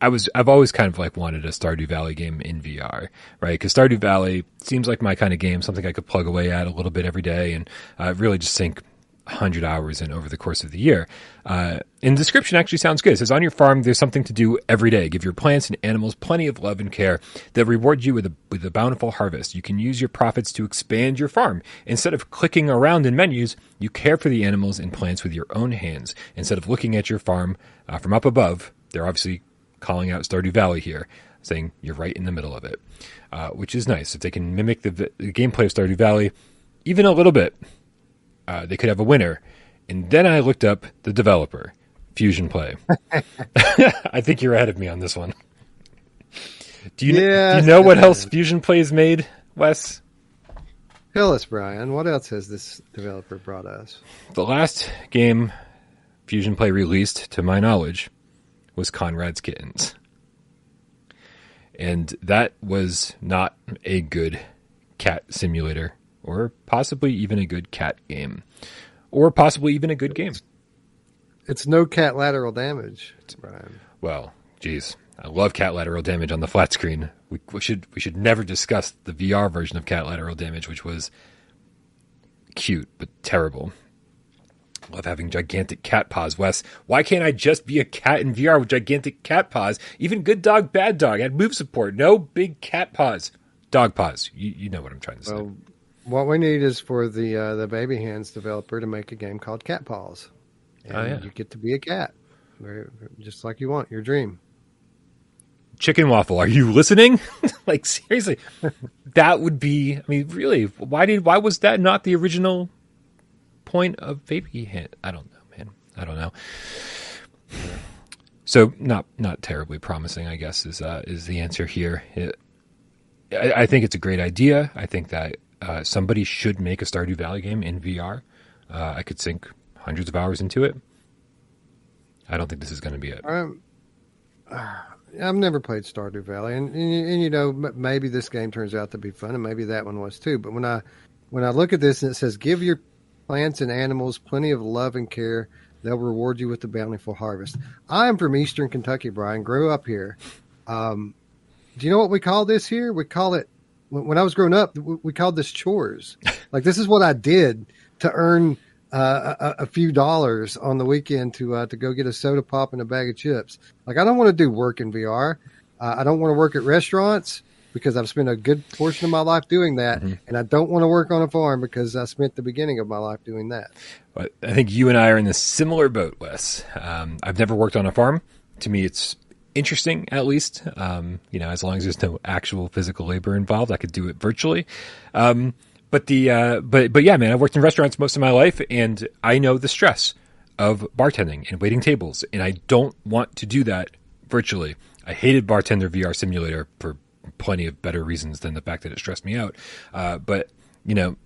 I was I've always kind of like wanted a Stardew Valley game in VR, right? Because Stardew Valley seems like my kind of game, something I could plug away at a little bit every day, and uh, really just sink 100 hours in over the course of the year. Uh, and the description actually sounds good. It says, On your farm, there's something to do every day. Give your plants and animals plenty of love and care They'll reward you with a, with a bountiful harvest. You can use your profits to expand your farm. Instead of clicking around in menus, you care for the animals and plants with your own hands. Instead of looking at your farm uh, from up above, they're obviously calling out Stardew Valley here, saying you're right in the middle of it, uh, which is nice. If they can mimic the, the gameplay of Stardew Valley even a little bit, uh, they could have a winner. And then I looked up the developer, Fusion Play. I think you're ahead of me on this one. Do you, Yeah, do you know what else Fusion Play is made, Wes? Tell us, Brian, what else has this developer brought us? The last game Fusion Play released, to my knowledge, was Conrad's Kittens. And that was not a good cat simulator, or possibly even a good cat game, or possibly even a good game. It's no cat lateral damage, Brian. Well, geez, I love Catlateral Damage on the flat screen. We, we should we should never discuss the VR version of Catlateral Damage, which was cute but terrible. Love having gigantic cat paws, Wes. Why can't I just be a cat in VR with gigantic cat paws? Even good dog, bad dog had move support. No big cat paws, dog paws. You, you know what I'm trying to say. Well, what we need is for the uh, the Baby Hands developer to make a game called Cat Paws. And Oh, yeah. you get to be a cat, Very- just like you want your dream. Chicken waffle, are you listening? like seriously, that would be. I mean, really, why did why was that not the original point of baby hand? I don't know, man. I don't know. So not not terribly promising, I guess is uh, is the answer here. It, I, I think it's a great idea. I think that uh, somebody should make a Stardew Valley game in VR. Uh, I could sink hundreds of hours into it. I don't think this is going to be it. Um, I've never played Stardew Valley, and, and, and you know maybe this game turns out to be fun, and maybe that one was too. But when I when I look at this and it says, "Give your plants and animals plenty of love and care, they'll reward you with a bountiful harvest." I am from Eastern Kentucky, Brian. Grew up here. Um, do you know what we call this here? We call it when, when I was growing up. We, called this chores. like this is what I did to earn uh, a, a few dollars on the weekend to uh, to go get a soda pop and a bag of chips. Like I don't want to do work in VR. Uh, I don't want to work at restaurants because I've spent a good portion of my life doing that, Mhm. and I don't want to work on a farm because I spent the beginning of my life doing that. But I think you and I are in a similar boat, Wes. Um, I've never worked on a farm. To me, it's interesting, at least. Um, you know, as long as there's no actual physical labor involved, I could do it virtually. Um, but the uh, but but yeah, man, I've worked in restaurants most of my life, and I know the stress of bartending and waiting tables, and I don't want to do that virtually. I hated Bartender VR Simulator for plenty of better reasons than the fact that it stressed me out. Uh, but you know,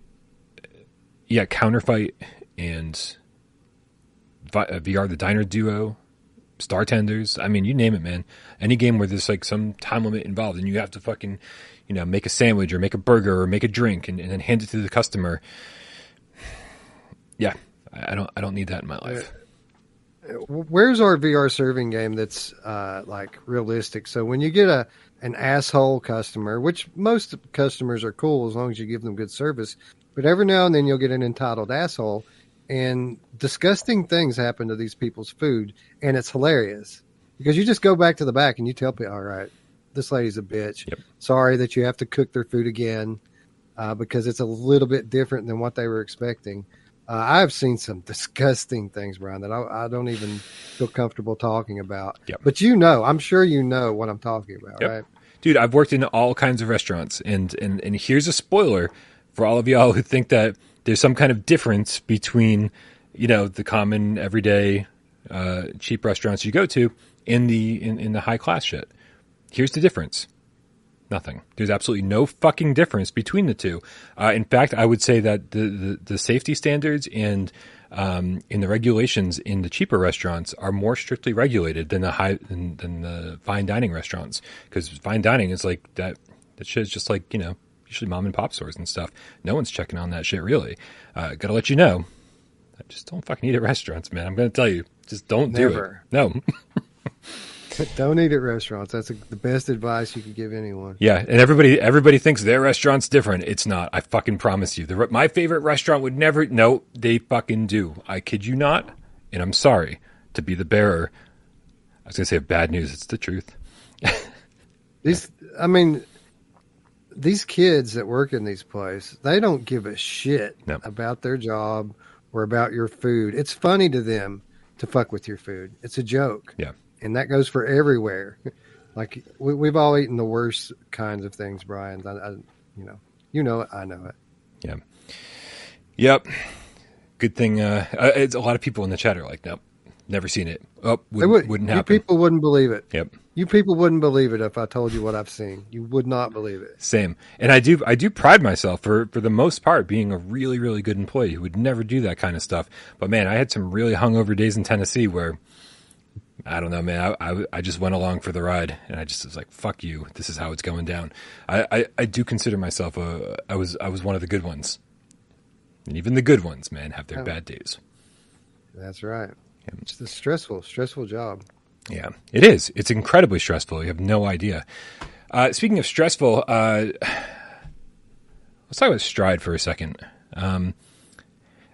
yeah, Counterfight and Vi- uh, VR the Diner Duo, Startenders. I mean, you name it, man. Any game where there's like some time limit involved and you have to fucking, you know, make a sandwich or make a burger or make a drink and, and then hand it to the customer. Yeah, I I don't. I don't need that in my life. Where's our VR serving game that's uh, like realistic? So when you get a an asshole customer, which most customers are cool as long as you give them good service, but every now and then you'll get an entitled asshole, and disgusting things happen to these people's food, and it's hilarious because you just go back to the back and you tell people, "All right, this lady's a bitch. Yep. Sorry that you have to cook their food again uh, because it's a little bit different than what they were expecting." Uh, I've seen some disgusting things, Brian, that I, I don't even feel comfortable talking about. Yep. But you know, I'm sure you know what I'm talking about, Yep. right? dude i've worked in all kinds of restaurants and and and here's a spoiler for all of y'all who think that there's some kind of difference between you know the common everyday uh, cheap restaurants you go to in the in, in the high class shit. Here's the difference. Nothing. There's absolutely no fucking difference between the two. Uh, in fact i would say that the, the, the safety standards and um, in the regulations in the cheaper restaurants are more strictly regulated than the high than, than the fine dining restaurants. Because fine dining is like that that shit is just like you know usually mom and pop stores and stuff no one's checking on that shit really uh, gotta let you know I just don't fucking eat at restaurants man i'm gonna tell you just don't Never. do it no Don't eat at restaurants. That's the best advice you could give anyone. Yeah, and everybody everybody thinks their restaurant's different. It's not. I fucking promise you. The, my favorite restaurant would never. No, they fucking do. I kid you not. And I'm sorry to be the bearer. I was gonna say bad news. It's the truth. These, I mean, these kids that work in these places, they don't give a shit No. about their job or about your food. It's funny to them to fuck with your food. It's a joke. Yeah. And that goes for everywhere. like we, we've all eaten the worst kinds of things, Brian. I, I, you know, you know it. I know it. Yeah. Yep. Good thing. Uh, uh, it's a lot of people in the chat are like, nope, Never seen it. Oh, wouldn't, would, wouldn't you people wouldn't believe it. Yep. You people wouldn't believe it if I told you what I've seen. You would not believe it. Same. And I do I do pride myself for for the most part being a really really good employee who would never do that kind of stuff. But man, I had some really hungover days in Tennessee where I don't know, man. I, I, I just went along for the ride, and I just was like, "Fuck you! This is how it's going down." I, I, I do consider myself a I was I was one of the good ones, and even the good ones, man, have their Oh. bad days. That's right. It's the stressful, stressful job. Yeah, it is. It's incredibly stressful. You have no idea. Uh, speaking of stressful, uh, let's talk about Stride for a second. Um,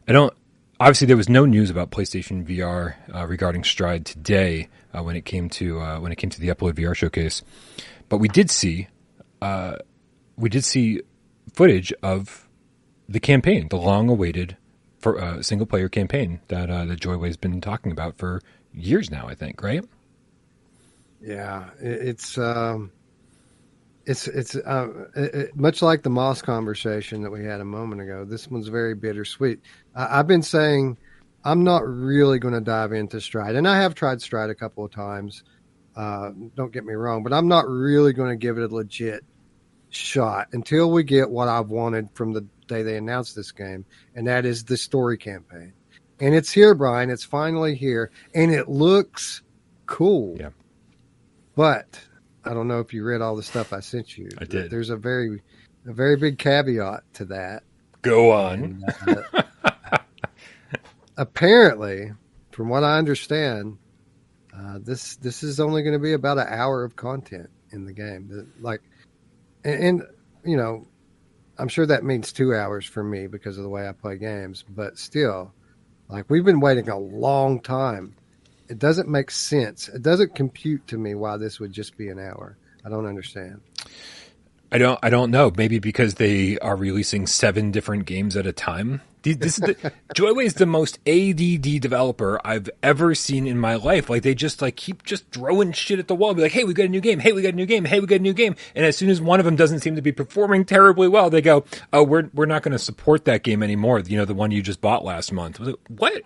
I don't. Obviously, there was no news about PlayStation VR uh, regarding Stride today uh, when it came to uh, when it came to the Upload VR showcase, but we did see uh, we did see footage of the campaign, the long-awaited for uh, single-player campaign that uh, that Joyway's been talking about for years now. I think, right? Yeah, it's um, it's it's uh, it- much like the Moss conversation that we had a moment ago. This one's very bittersweet. I, I've been saying I'm not really going to dive into Stride, and I have tried Stride a couple of times. Uh, don't get me wrong, but I'm not really going to give it a legit shot until we get what I've wanted from the day they announced this game, and that is the story campaign. And it's here, Brian. It's finally here, and it looks cool. Yeah. But I don't know if you read all the stuff I sent you. I did. There's a very, a very big caveat to that. Go on. And, uh, apparently, from what I understand, uh, this this is only going to be about an hour of content in the game. Like, and, and you know, I'm sure that means two hours for me because of the way I play games. But still, like we've been waiting a long time. It doesn't make sense. It doesn't compute to me why this would just be an hour. I don't understand. I don't. I don't know. Maybe because they are releasing seven different games at a time. This is the, Joyway is the most ADD developer I've ever seen in my life. Like they just like keep just throwing shit at the wall. Be like, hey, we got a new game. Hey, we got a new game. Hey, we got a new game. And as soon as one of them doesn't seem to be performing terribly well, they go, oh, we're we're not going to support that game anymore. You know, the one you just bought last month. Like, what?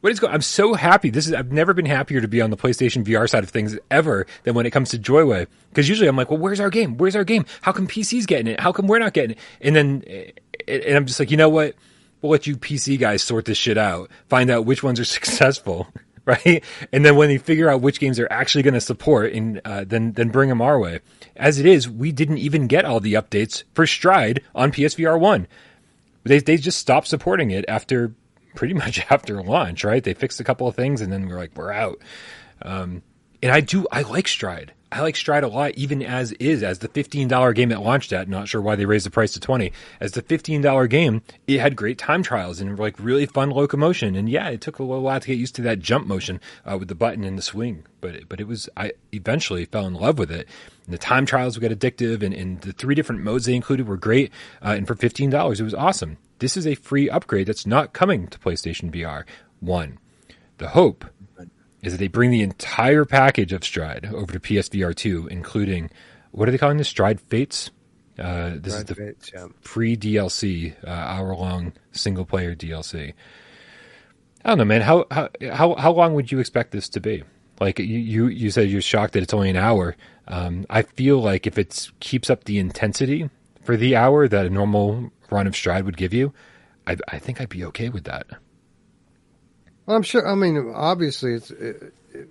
What is going? I'm so happy. This is. I've never been happier to be on the PlayStation VR side of things ever than when it comes to Joyway. Because usually I'm like, well, where's our game? Where's our game? How come PC's getting it? How come we're not getting it? And then, eh, and I'm just like, you know what? We'll let you PC guys sort this shit out. Find out which ones are successful, right? And then when they figure out which games they're actually going to support, and uh, then then bring them our way. As it is, we didn't even get all the updates for Stride on PSVR one. They they just stopped supporting it after pretty much after launch, right? They fixed a couple of things and then we're like, we're out. Um, and I do, I like Stride. I like Stride a lot, even as is, as the $15 game it launched at. Not sure why they raised the price to 20 As the $15 game, it had great time trials and like really fun locomotion. And yeah, it took a little while to get used to that jump motion uh, with the button and the swing, but but it was I eventually fell in love with it. And the time trials get addictive, and, and the three different modes they included were great. Uh, and for fifteen dollars, it was awesome. This is a free upgrade that's not coming to PlayStation VR. One, the hope is that they bring the entire package of Stride over to PSVR two, including what are they calling this? Stride Fates. Uh, this is the right, yeah. free DLC, uh, hour long single player DLC. I don't know, man. How how how how long would you expect this to be? Like you you, you said, you're shocked that it's only an hour. Um, I feel like if it keeps up the intensity for the hour that a normal run of Stride would give you, I, I think I'd be okay with that. Well, I'm sure. I mean, obviously, it's it, it,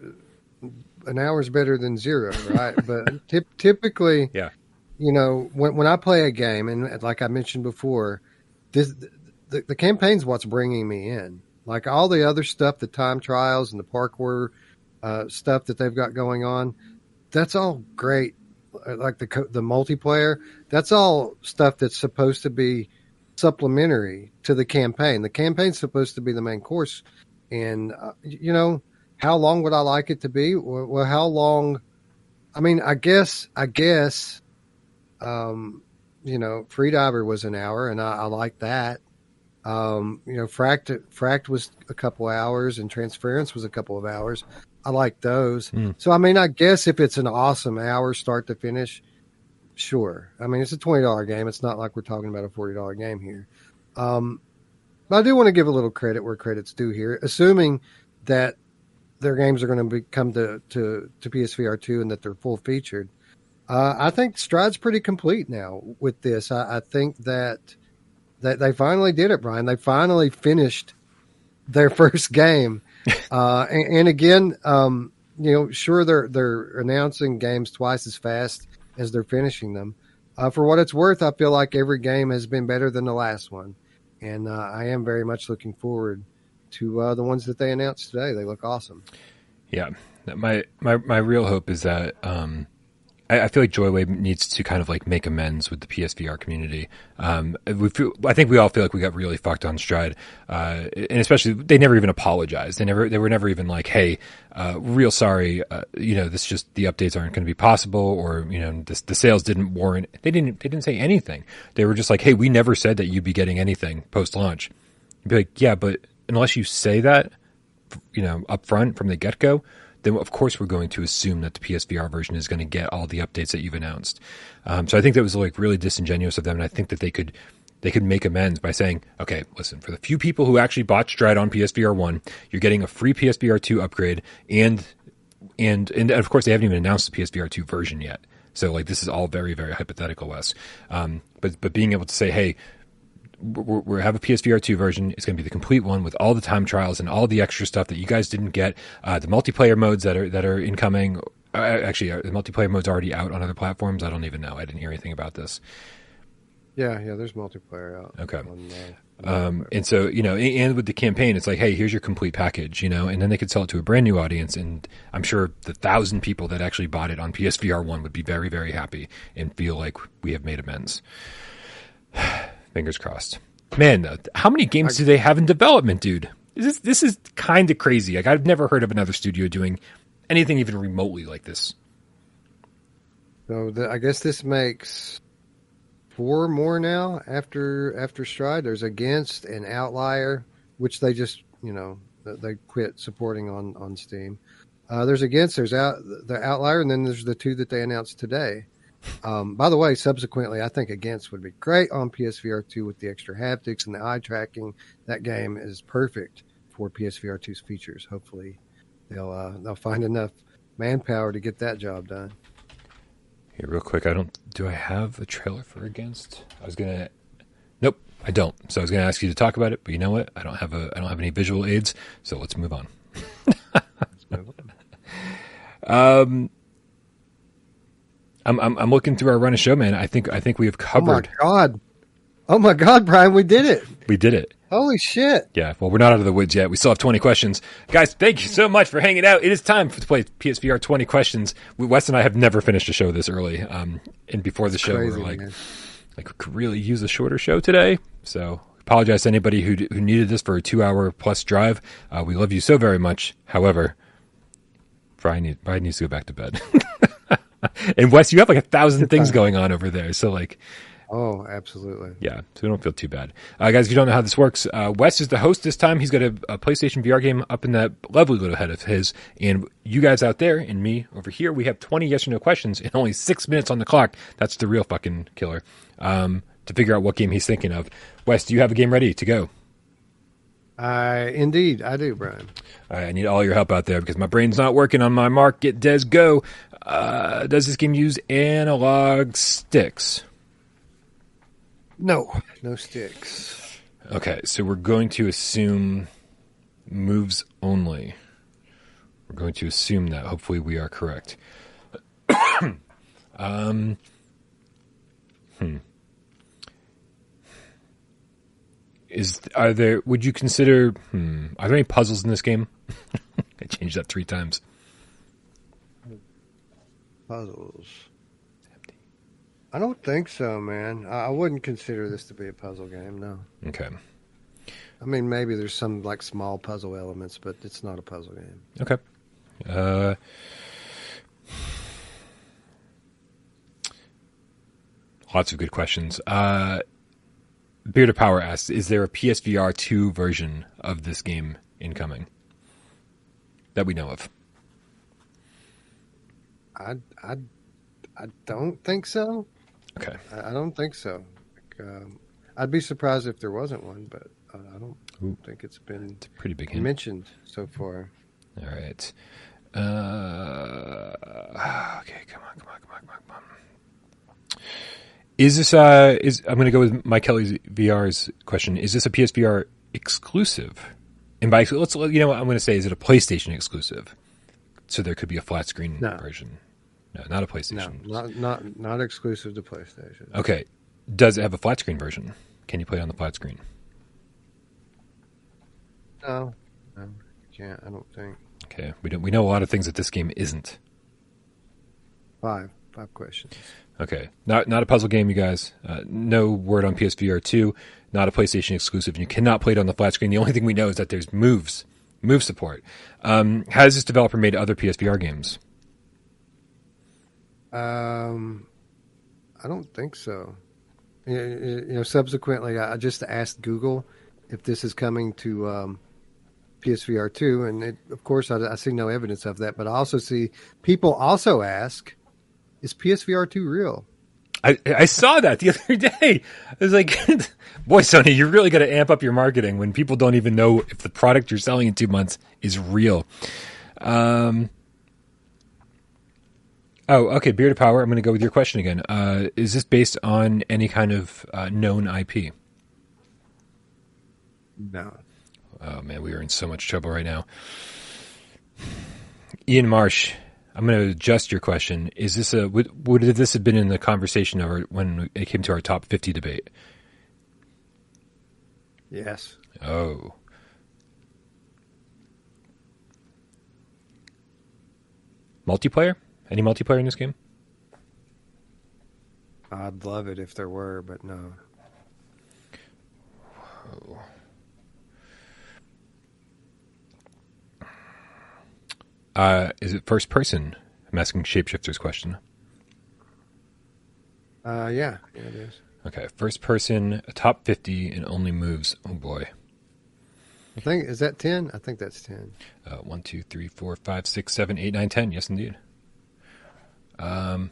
an hour is better than zero, right? but typ typically, Yeah. you know, when when I play a game, and like I mentioned before, this the, the campaign's what's bringing me in. Like all the other stuff, the time trials and the parkour uh, stuff that they've got going on, that's all great. Uh, Like the co- the multiplayer, that's all stuff that's supposed to be supplementary to the campaign. The campaign's supposed to be the main course, and uh, you know how long would I like it to be? Well, how long? I mean, I guess, I guess, um, you know, Freediver was an hour, and I, I like that. Um, you know, Fract Fract was a couple hours, and Transference was a couple of hours. I like those. Hmm. So, I mean, I guess if it's an awesome hour, start to finish, sure. I mean, it's a twenty dollar game. It's not like we're talking about a forty dollar game here. Um, but I do want to give a little credit where credit's due here, assuming that their games are going to come to, to, to PSVR two and that they're full featured. Uh, I think Stride's pretty complete now with this. I, I, think that that they finally did it, Brian. They finally finished their first game, uh, and, and, again, um, you know, sure they're they're announcing games twice as fast as they're finishing them. Uh, for what it's worth, I feel like every game has been better than the last one, and uh, I am very much looking forward to uh, the ones that they announced today. They look awesome. Yeah, my my my real hope is that um, I, I, feel like Joyway needs to kind of like make amends with the PSVR community. Um, we feel, I think we all feel like we got really fucked on Stride, uh, and especially they never even apologized. They never, they were never even like, "Hey, uh, real sorry, uh, you know, this just the updates aren't going to be possible," or you know, this, the sales didn't warrant. They didn't, they didn't say anything. They were just like, "Hey, we never said that you'd be getting anything post launch." Be like, "Yeah, but unless you say that, you know, up front from the get go." Then of course we're going to assume that the PSVR version is going to get all the updates that you've announced. Um, so I think that was like really disingenuous of them, and I think that they could they could make amends by saying, okay, listen, for the few people who actually bought Stride on PSVR one, you're getting a free PSVR two upgrade, and and and of course they haven't even announced the PSVR two version yet. So like this is all very very hypothetical, Wes. Um, but but being able to say, hey, we have a PSVR 2 version. It's going to be the complete one with all the time trials and all the extra stuff that you guys didn't get. Uh, the multiplayer modes that are that are incoming. Uh, actually, uh, the multiplayer mode's already out on other platforms. I don't even know. I didn't hear anything about this. Yeah, yeah. There's multiplayer out. Okay. On, uh, um, and so you know, and with the campaign, it's like, hey, here's your complete package, you know, and then they could sell it to a brand new audience, and I'm sure the thousand people that actually bought it on PSVR one would be very, very happy and feel like we have made amends. Fingers crossed. Man, how many games do they have in development, dude? This is, this is kind of crazy. Like I've never heard of another studio doing anything even remotely like this. So the, I guess this makes four more now after after Stride. There's Against and Outlier, which they just you know they quit supporting on on Steam. Uh, there's Against, there's out the Outlier, and then there's the two that they announced today. Um, by the way, subsequently, I think Against would be great on PSVR 2 with the extra haptics and the eye tracking. That game is perfect for PSVR 2's features. Hopefully, they'll uh, they'll find enough manpower to get that job done. Here, real quick, I don't. Do I have a trailer for Against? I was gonna. Nope, I don't. So I was gonna ask you to talk about it, but you know what? I don't have a. I don't have any visual aids. So let's move on. let's move on. um I'm, I'm, I'm looking through our run of show, man. I think I think we have covered. Oh my god! Oh my god, Brian, we did it. We did it. Holy shit! Yeah. Well, we're not out of the woods yet. We still have 20 questions, guys. Thank you so much for hanging out. It is time to play PSVR 20 questions. Wes and I have never finished a show this early. Um, and before the show, Crazy, we were like, man. like we could really use a shorter show today. So apologize to anybody who who needed this for a two hour plus drive. Uh, we love you so very much. However, Brian, need, Brian needs to go back to bed. and Wes, you have like a thousand things going on over there. So like, Oh, absolutely. Yeah, so we don't feel too bad. Uh, guys, if you don't know how this works, uh, Wes is the host this time. He's got a, a, PlayStation VR game up in that lovely little head of his. And you guys out there and me over here, we have 20 yes or no questions and only six minutes on the clock. That's the real fucking killer. Um, to figure out what game he's thinking of. Wes, do you have a game ready to go? I indeed I do, Brian. I need all your help out there because my brain's not working on my mark. Get Des go. Uh, does this game use analog sticks? No, no sticks. Okay, so we're going to assume moves only. We're going to assume that. Hopefully, we are correct. um, hmm. Is are there? Would you consider? Hmm, are there any puzzles in this game? I changed that three times. Puzzles. I don't think so, man. I wouldn't consider this to be a puzzle game. No. Okay. I mean, maybe there's some like small puzzle elements, but it's not a puzzle game. Okay. Uh, lots of good questions. Uh, Beard of Power asks, "Is there a PSVR two version of this game incoming that we know of?" I, I, I don't think so. Okay. I, I don't think so. Like, um, I'd be surprised if there wasn't one, but uh, I don't Ooh. think it's been it's pretty big mentioned so far. All right. Uh, okay, come on, come on, come on, come on, come on. Is this uh is I'm going to go with Mike Kelly's VR's question. Is this a PSVR exclusive? And by let's you know what I'm going to say is it a PlayStation exclusive? So there could be a flat screen No. version. No, not a PlayStation. No, not not not exclusive to PlayStation. Okay. Does it have a flat screen version? Can you play it on the flat screen? No, no, can't. I don't think. Okay. We don't we know a lot of things that this game isn't. Five, five questions. Okay, not not a puzzle game, you guys. Uh, no word on PSVR two. Not a PlayStation exclusive. You cannot play it on the flat screen. The only thing we know is that there's moves, move support. Um, has this developer made other PSVR games? Um, I don't think so. You know, subsequently, I just asked Google if this is coming to um, PSVR two, and it, of course, I, I see no evidence of that. But I also see people also ask, "Is PSVR two real?" I, I saw that the other day. I was like, boy, Sony, you're really got to amp up your marketing when people don't even know if the product you're selling in two months is real. Um, oh, okay. Beard of Power. I'm going to go with your question again. Uh, is this based on any kind of uh, known IP? No. Oh man, we are in so much trouble right now. Ian Marsh, I'm going to adjust your question. Is this a would, would this have been in the conversation of when it came to our top 50 debate? Yes. Oh. Multiplayer? Any multiplayer in this game? I'd love it if there were, but no. Uh, is it first person? I'm asking Shapeshifter's question. Uh, yeah, yeah, it is. Okay, first person, a top 50, and only moves. Oh boy. I think is that ten? I think that's ten. Uh, one, two, three, four, five, six, seven, eight, nine, ten. Yes, indeed. Um,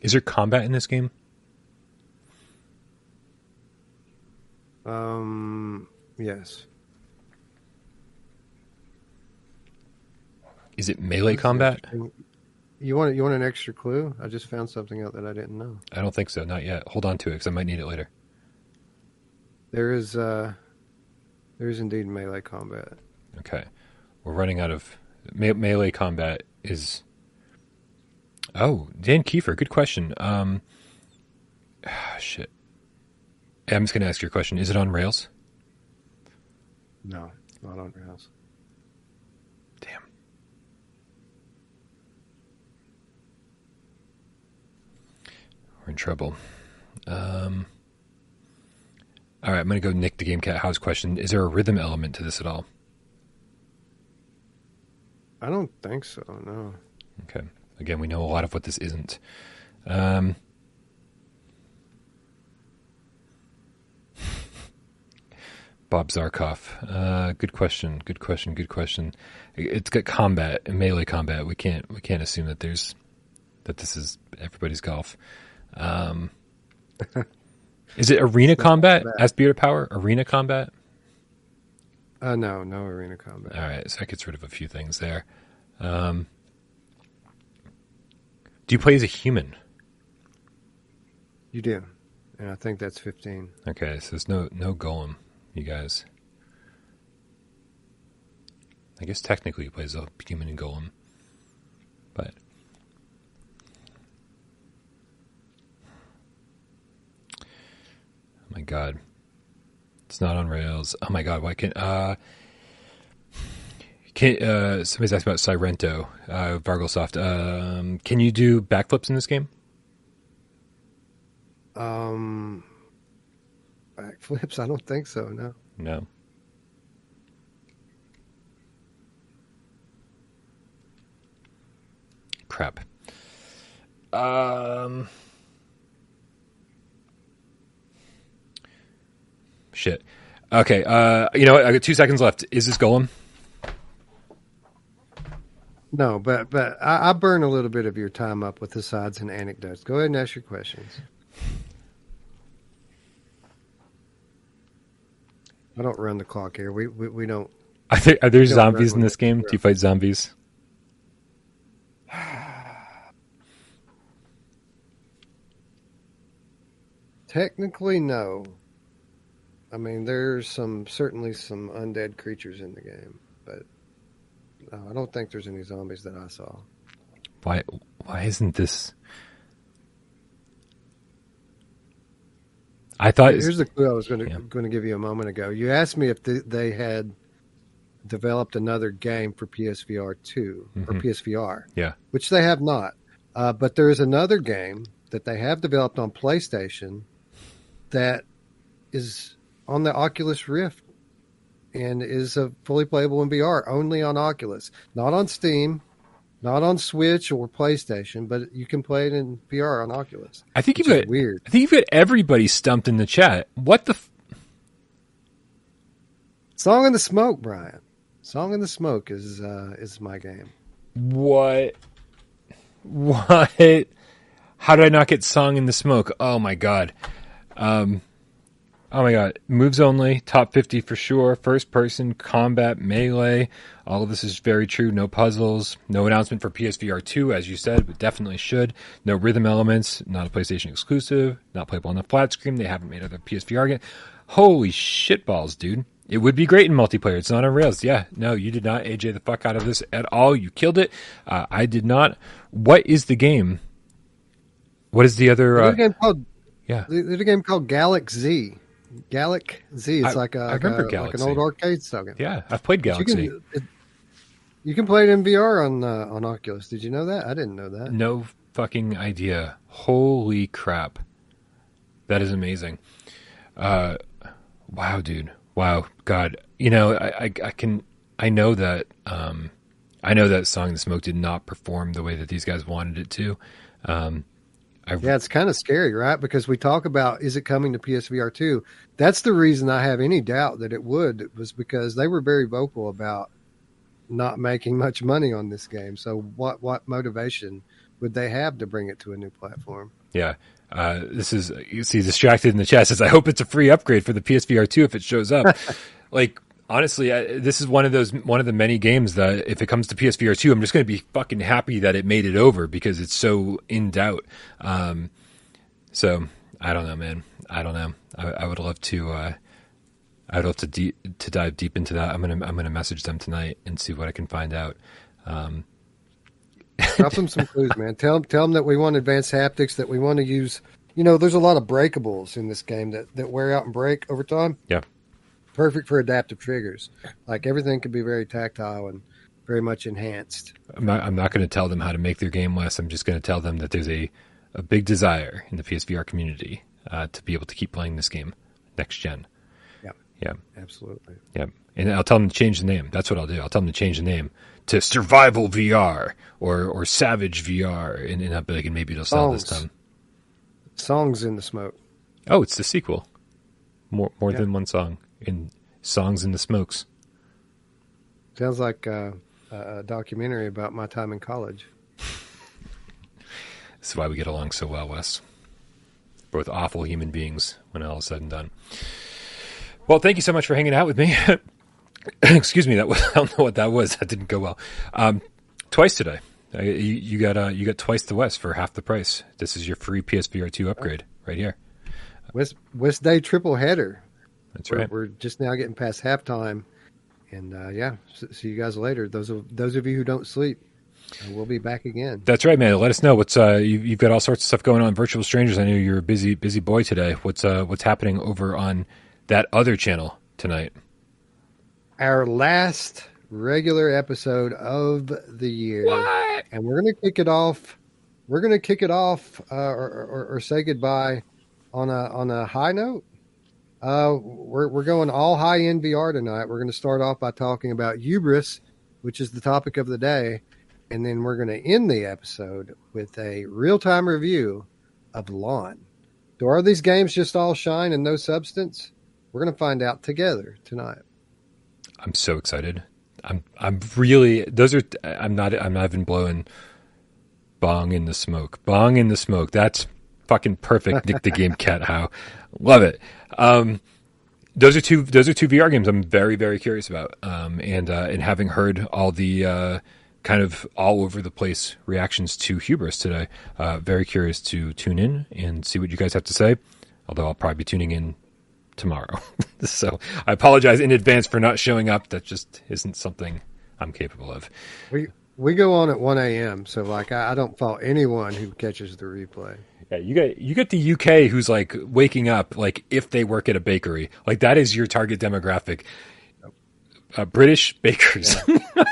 is there combat in this game? Um, yes. Is it melee combat? You want you want an extra clue? I just found something out that I didn't know. I don't think so. Not yet. Hold on to it because I might need it later. There is uh, there is indeed melee combat. Okay, we're running out of me- melee combat. Is oh Dan Kiefer, good question. Um, shit. I'm just gonna ask your question. Is it on rails? No, not on your house. Damn. We're in trouble. Um, all right, I'm going to go Nick the Game Cat House question. Is there a rhythm element to this at all? I don't think so. No. Okay. Again, we know a lot of what this isn't. Um, Bob Zarkov. Uh, good question. Good question. Good question. It's got combat melee combat. We can't we can't assume that there's that this is everybody's golf. Um, is it arena combat? As Beard of Power, arena combat. Uh, no, no arena combat. All right, so that gets rid of a few things there. Um, do you play as a human? You do, and I think that's fifteen. Okay, so there's no no golem, you guys. I guess technically he plays a human and golem, but oh my god, it's not on rails. Oh my god, why can't uh? Can, uh, somebody's asking about Sairento, uh, Varglesoft. Um, can you do backflips in this game? Um, backflips? I don't think so. No. No. Crap. Um. Shit. Okay. Uh, you know what? I got two seconds left. Is this Golem? No, but but I, I burn a little bit of your time up with asides and anecdotes. Go ahead and ask your questions. I don't run the clock here. We we, we don't. Are there, are there zombies in this game? Do you fight zombies? Technically, no. I mean, there's some certainly some undead creatures in the game, but no, I don't think there's any zombies that I saw. Why? Why isn't this? I thought. Here's the clue I was going to Yeah. going to give you a moment ago. You asked me if the, they had developed another game for PSVR 2 or Mhm. PSVR, Yeah. which they have not. Uh, but there is another game that they have developed on PlayStation that is on the Oculus Rift and is a fully playable in VR only on Oculus, not on Steam, not on Switch or PlayStation, but you can play it in VR on Oculus. I think you've got. weird. I think you've got everybody stumped in the chat. What the? F- Song in the Smoke, Brian. Song in the Smoke is uh, is my game. what? What? How did I not get song in the smoke? Oh my god. Um. Oh my god. Moves only. Top fifty for sure. First person combat melee. All of this is very true. No puzzles. No announcement for PSVR two, as you said, but definitely should. No rhythm elements. Not a PlayStation exclusive. Not playable on the flat screen. They haven't made other PSVR game. Holy shitballs, dude. It would be great in multiplayer. It's not on Rails. Yeah, no, you did not AJ the fuck out of this at all. You killed it. Uh, I did not. What is the game? What is the other? Uh, a game called yeah, there's a game called Z. Gallic Z. It's I- like a, like, a like an old arcade game. yeah. I've played Galak-Z. You can, it, you can play it in VR on uh, on Oculus. Did you know that? I didn't know that. No fucking idea. Holy crap. That is amazing. Uh, wow, dude. Wow. God. You know, I, I, I can, I know that, um, I know that Song the Smoke did not perform the way that these guys wanted it to. Um, I, Yeah, it's kind of scary, right? Because we talk about is it coming to PSVR two? That's the reason I have any doubt that it would was because they were very vocal about not making much money on this game. So what what motivation would they have to bring it to a new platform? Yeah. Uh, this is you see distracted in the chat says I hope it's a free upgrade for the PSVR two if it shows up. like honestly, I, this is one of those one of the many games that if it comes to PSVR two, I'm just going to be fucking happy that it made it over because it's so in doubt. Um, so I don't know, man. I don't know. I, I would love to. Uh, I would love to deep, to dive deep into that. I'm gonna I'm gonna message them tonight and see what I can find out. Um, Drop them some clues, man. Tell them, tell them that we want advanced haptics, that we want to use. You know, there's a lot of breakables in this game that, that wear out and break over time. Yeah. Perfect for adaptive triggers. Like everything can be very tactile and very much enhanced. I'm not, I'm not going to tell them how to make their game less. I'm just going to tell them that there's a, a big desire in the PSVR community uh, to be able to keep playing this game next gen. Yeah. Yeah. Absolutely. Yeah. And I'll tell them to change the name. That's what I'll do. I'll tell them to change the name to Survival VR or, or Savage VR. And, and I'll be like, and maybe it'll sell this time. Songs in the smoke. Oh, it's the sequel. More, more Yeah. than one song in Songs in the Smokes. Sounds like uh, a documentary about my time in college. This is why we get along so well, Wes. Both awful human beings when all is said and done. Well, thank you so much for hanging out with me. Excuse me, that was, I don't know what that was. That didn't go well. Um, twice today. Uh, you, you got uh, you got twice the Wes for half the price. This is your free PSVR two upgrade right here. West West Day triple header. That's We're, right. we're just now getting past halftime, and uh, yeah, see you guys later. Those of those of you who don't sleep, uh, we'll be back again. That's right, man. Let us know what's uh, you, you've got all sorts of stuff going on. Virtual Strangers. I know you're a busy busy boy today. What's uh, what's happening over on that other channel tonight? Our last regular episode of the year, What? and we're gonna kick it off. We're gonna kick it off uh, or, or, or say goodbye on a on a high note. Uh, we're we're going all high end VR tonight. We're going to start off by talking about hubris, which is the topic of the day, and then we're going to end the episode with a real time review of Lawn. Do are these games just all shine and no substance? We're going to find out together tonight. I'm so excited. I'm I'm really those are I'm not I'm not even blowing bong in the smoke. Bong in the smoke. That's fucking perfect. Nick the Game Cat how. Love it. Um those are two those are two VR games I'm very very curious about. Um, and uh, and having heard all the uh, kind of all over the place reactions to Hubris today, uh, very curious to tune in and see what you guys have to say. Although I'll probably be tuning in tomorrow, so I apologize in advance for not showing up. That just isn't something I'm capable of. We we go on at one a.m. So like I, I don't fault anyone who catches the replay. Yeah, you get you get the UK who's like waking up like if they work at a bakery. Like that is your target demographic. Uh, British bakers. Yeah.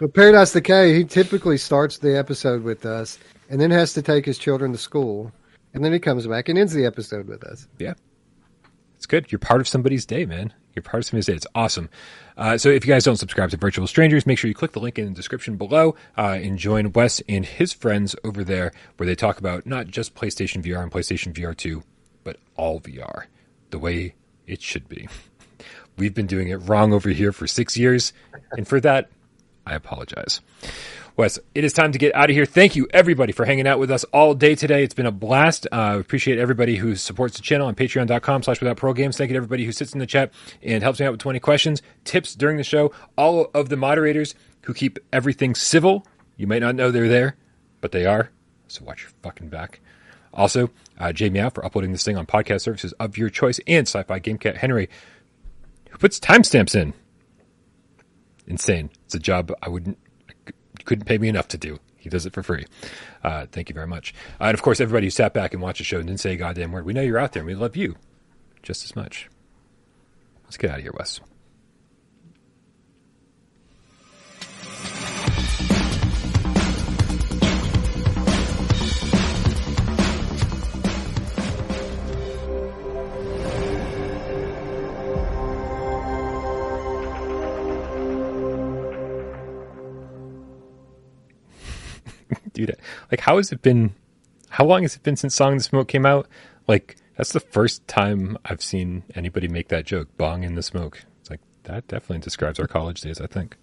but Paradise Decay, he typically starts the episode with us and then has to take his children to school. And then he comes back and ends the episode with us. Yeah. It's good. You're part of somebody's day, man. You're part of somebody's day. It's awesome. Uh, so if you guys don't subscribe to Virtual Strangers, make sure you click the link in the description below uh, and join Wes and his friends over there where they talk about not just PlayStation VR and PlayStation VR 2, but all VR, the way it should be. We've been doing it wrong over here for six years, and for that, I apologize. Wes, it is time to get out of here. Thank you, everybody, for hanging out with us all day today. It's been a blast. Uh, appreciate everybody who supports the channel on patreon.com slash without pro games. Thank you to everybody who sits in the chat and helps me out with 20 questions, tips during the show. All of the moderators who keep everything civil. You might not know they're there, but they are. So watch your fucking back. Also, uh, Meow for uploading this thing on podcast services of your choice and Sci-Fi Game Cat Henry, who puts timestamps in. Insane. It's a job I wouldn't couldn't pay me enough to do. He does it for free. Uh, thank you very much. Uh, and of course, everybody who sat back and watched the show and didn't say a goddamn word. We know you're out there and we love you just as much. Let's get out of here, Wes. Dude, like how has it been? How long has it been since Song the Smoke came out? Like that's the first time I've seen anybody make that joke. Bong in the smoke. It's like that definitely describes our college days. I think.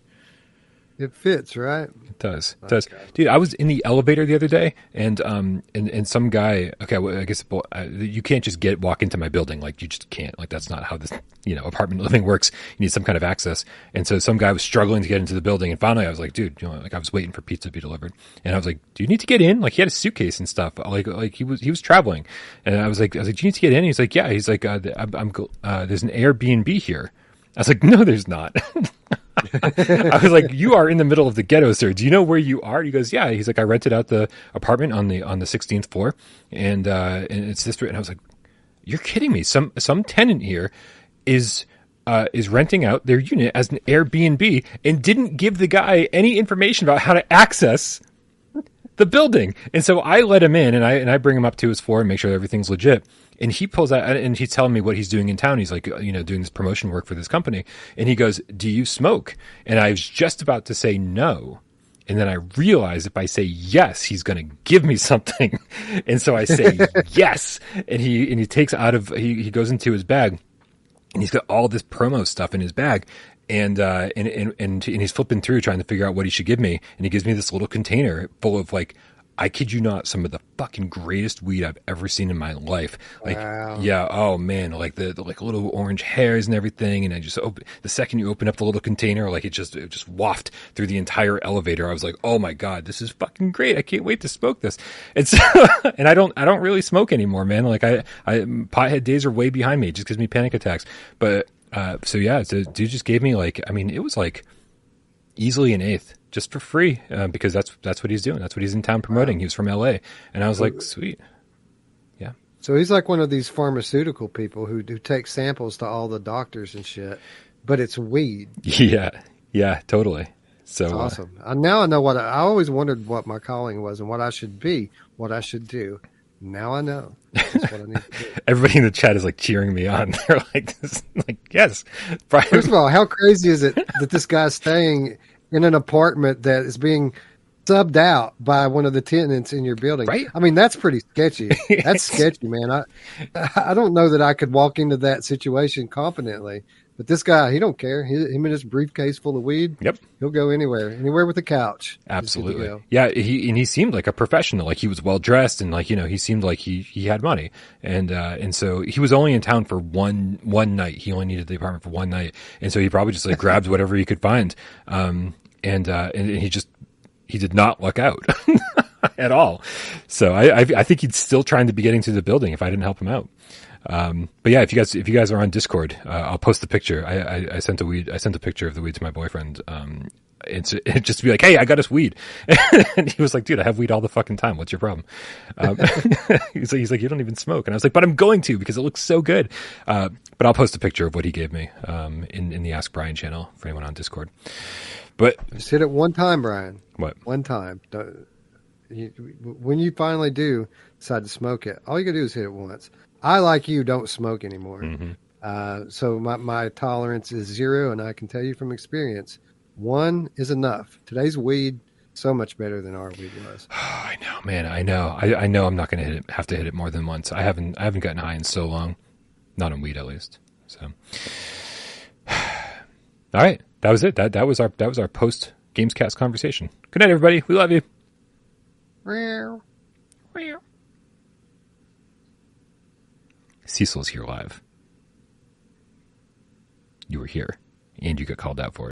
It fits, right? It does. It does. Dude, I was in the elevator the other day and um and, and some guy, okay, well, I guess uh, you can't just get walk into my building like you just can't. Like that's not how this, you know, apartment living works. You need some kind of access. And so some guy was struggling to get into the building and finally I was like, dude, you know, like I was waiting for pizza to be delivered. And I was like, "Do you need to get in?" Like he had a suitcase and stuff. Like like he was he was traveling. And I was like I was like, "Do you need to get in?" And he's like, "Yeah." He's like, uh, I'm, I'm uh, there's an Airbnb here." I was like, "No, there's not." I was like, "You are in the middle of the ghetto, sir. Do you know where you are?" He goes, "Yeah." He's like, "I rented out the apartment on the on the 16th floor, and uh, and it's this." And I was like, "You're kidding me! Some some tenant here is." Uh, is renting out their unit as an Airbnb and didn't give the guy any information about how to access the building. And so I let him in and I and I bring him up to his floor and make sure everything's legit. And he pulls out and he's telling me what he's doing in town. He's like, you know, doing this promotion work for this company. And he goes, "Do you smoke?" And I was just about to say no. And then I realize if I say yes, he's going to give me something. And so I say yes. And he, and he takes out of, he, he goes into his bag and he's got all this promo stuff in his bag. And, uh, and, and, and, and he's flipping through trying to figure out what he should give me. And he gives me this little container full of like I kid you not, some of the fucking greatest weed I've ever seen in my life. Like, wow. yeah, oh man, like the, the, like little orange hairs and everything. And I just open the second you open up the little container, like it just it just waft through the entire elevator. I was like, oh my god, this is fucking great. I can't wait to smoke this. It's and I don't I don't really smoke anymore, man. Like I I pothead days are way behind me. It just gives me panic attacks. But uh, so yeah, so dude just gave me like I mean it was like easily an eighth just for free uh, because that's that's what he's doing. That's what he's in town promoting. Wow. He was from L.A. and I was like, sweet, yeah. So he's like one of these pharmaceutical people who do take samples to all the doctors and shit, but it's weed. Yeah, yeah, totally. So that's uh, awesome. Uh, now I know what I, I, always wondered what my calling was and what I should be, what I should do. Now I know. I Everybody in the chat is like cheering me on. They're like, like yes. First of all, how crazy is it that this guy's staying in an apartment that is being subbed out by one of the tenants in your building. Right. I mean, that's pretty sketchy. That's sketchy, man. I I don't know that I could walk into that situation confidently. But this guy, he don't care. He, him and his briefcase full of weed. Yep. He'll go anywhere, anywhere with a couch. He's good to Absolutely. Yeah, he and he seemed like a professional. Like he was well dressed and like you know he seemed like he he had money and uh, and so he was only in town for one one night. He only needed the apartment for one night, and so he probably just like grabbed whatever he could find. Um, and uh, and he just he did not luck out at all. So I, I I think he's still trying to be getting to the building if I didn't help him out. Um, but yeah, if you guys if you guys are on Discord, uh, I'll post the picture. I, I, I sent a weed I sent a picture of the weed to my boyfriend. Um, it's it just to be like, hey, I got us weed, and he was like, dude, I have weed all the fucking time. What's your problem? Um, he's like, he's like, you don't even smoke, and I was like, but I'm going to because it looks so good. Uh, but I'll post a picture of what he gave me um, in in the Ask Brian channel for anyone on Discord. But Just hit it one time, Brian. what? One time. When you finally do decide to smoke it, all you gotta do is hit it once. I, like you, don't smoke anymore. Mm-hmm. Uh, so my, my tolerance is zero, and I can tell you from experience, one is enough. Today's weed so much better than our weed was. I know, man. I know. I, I know. I'm not going to hit it. Have to hit it more than once. I haven't. I haven't gotten high in so long. Not on weed, at least. So, all right. That was it. That that was our that was our post Gamescast conversation. Good night, everybody. We love you. Cecil's here live. You were here, and you got called out for it.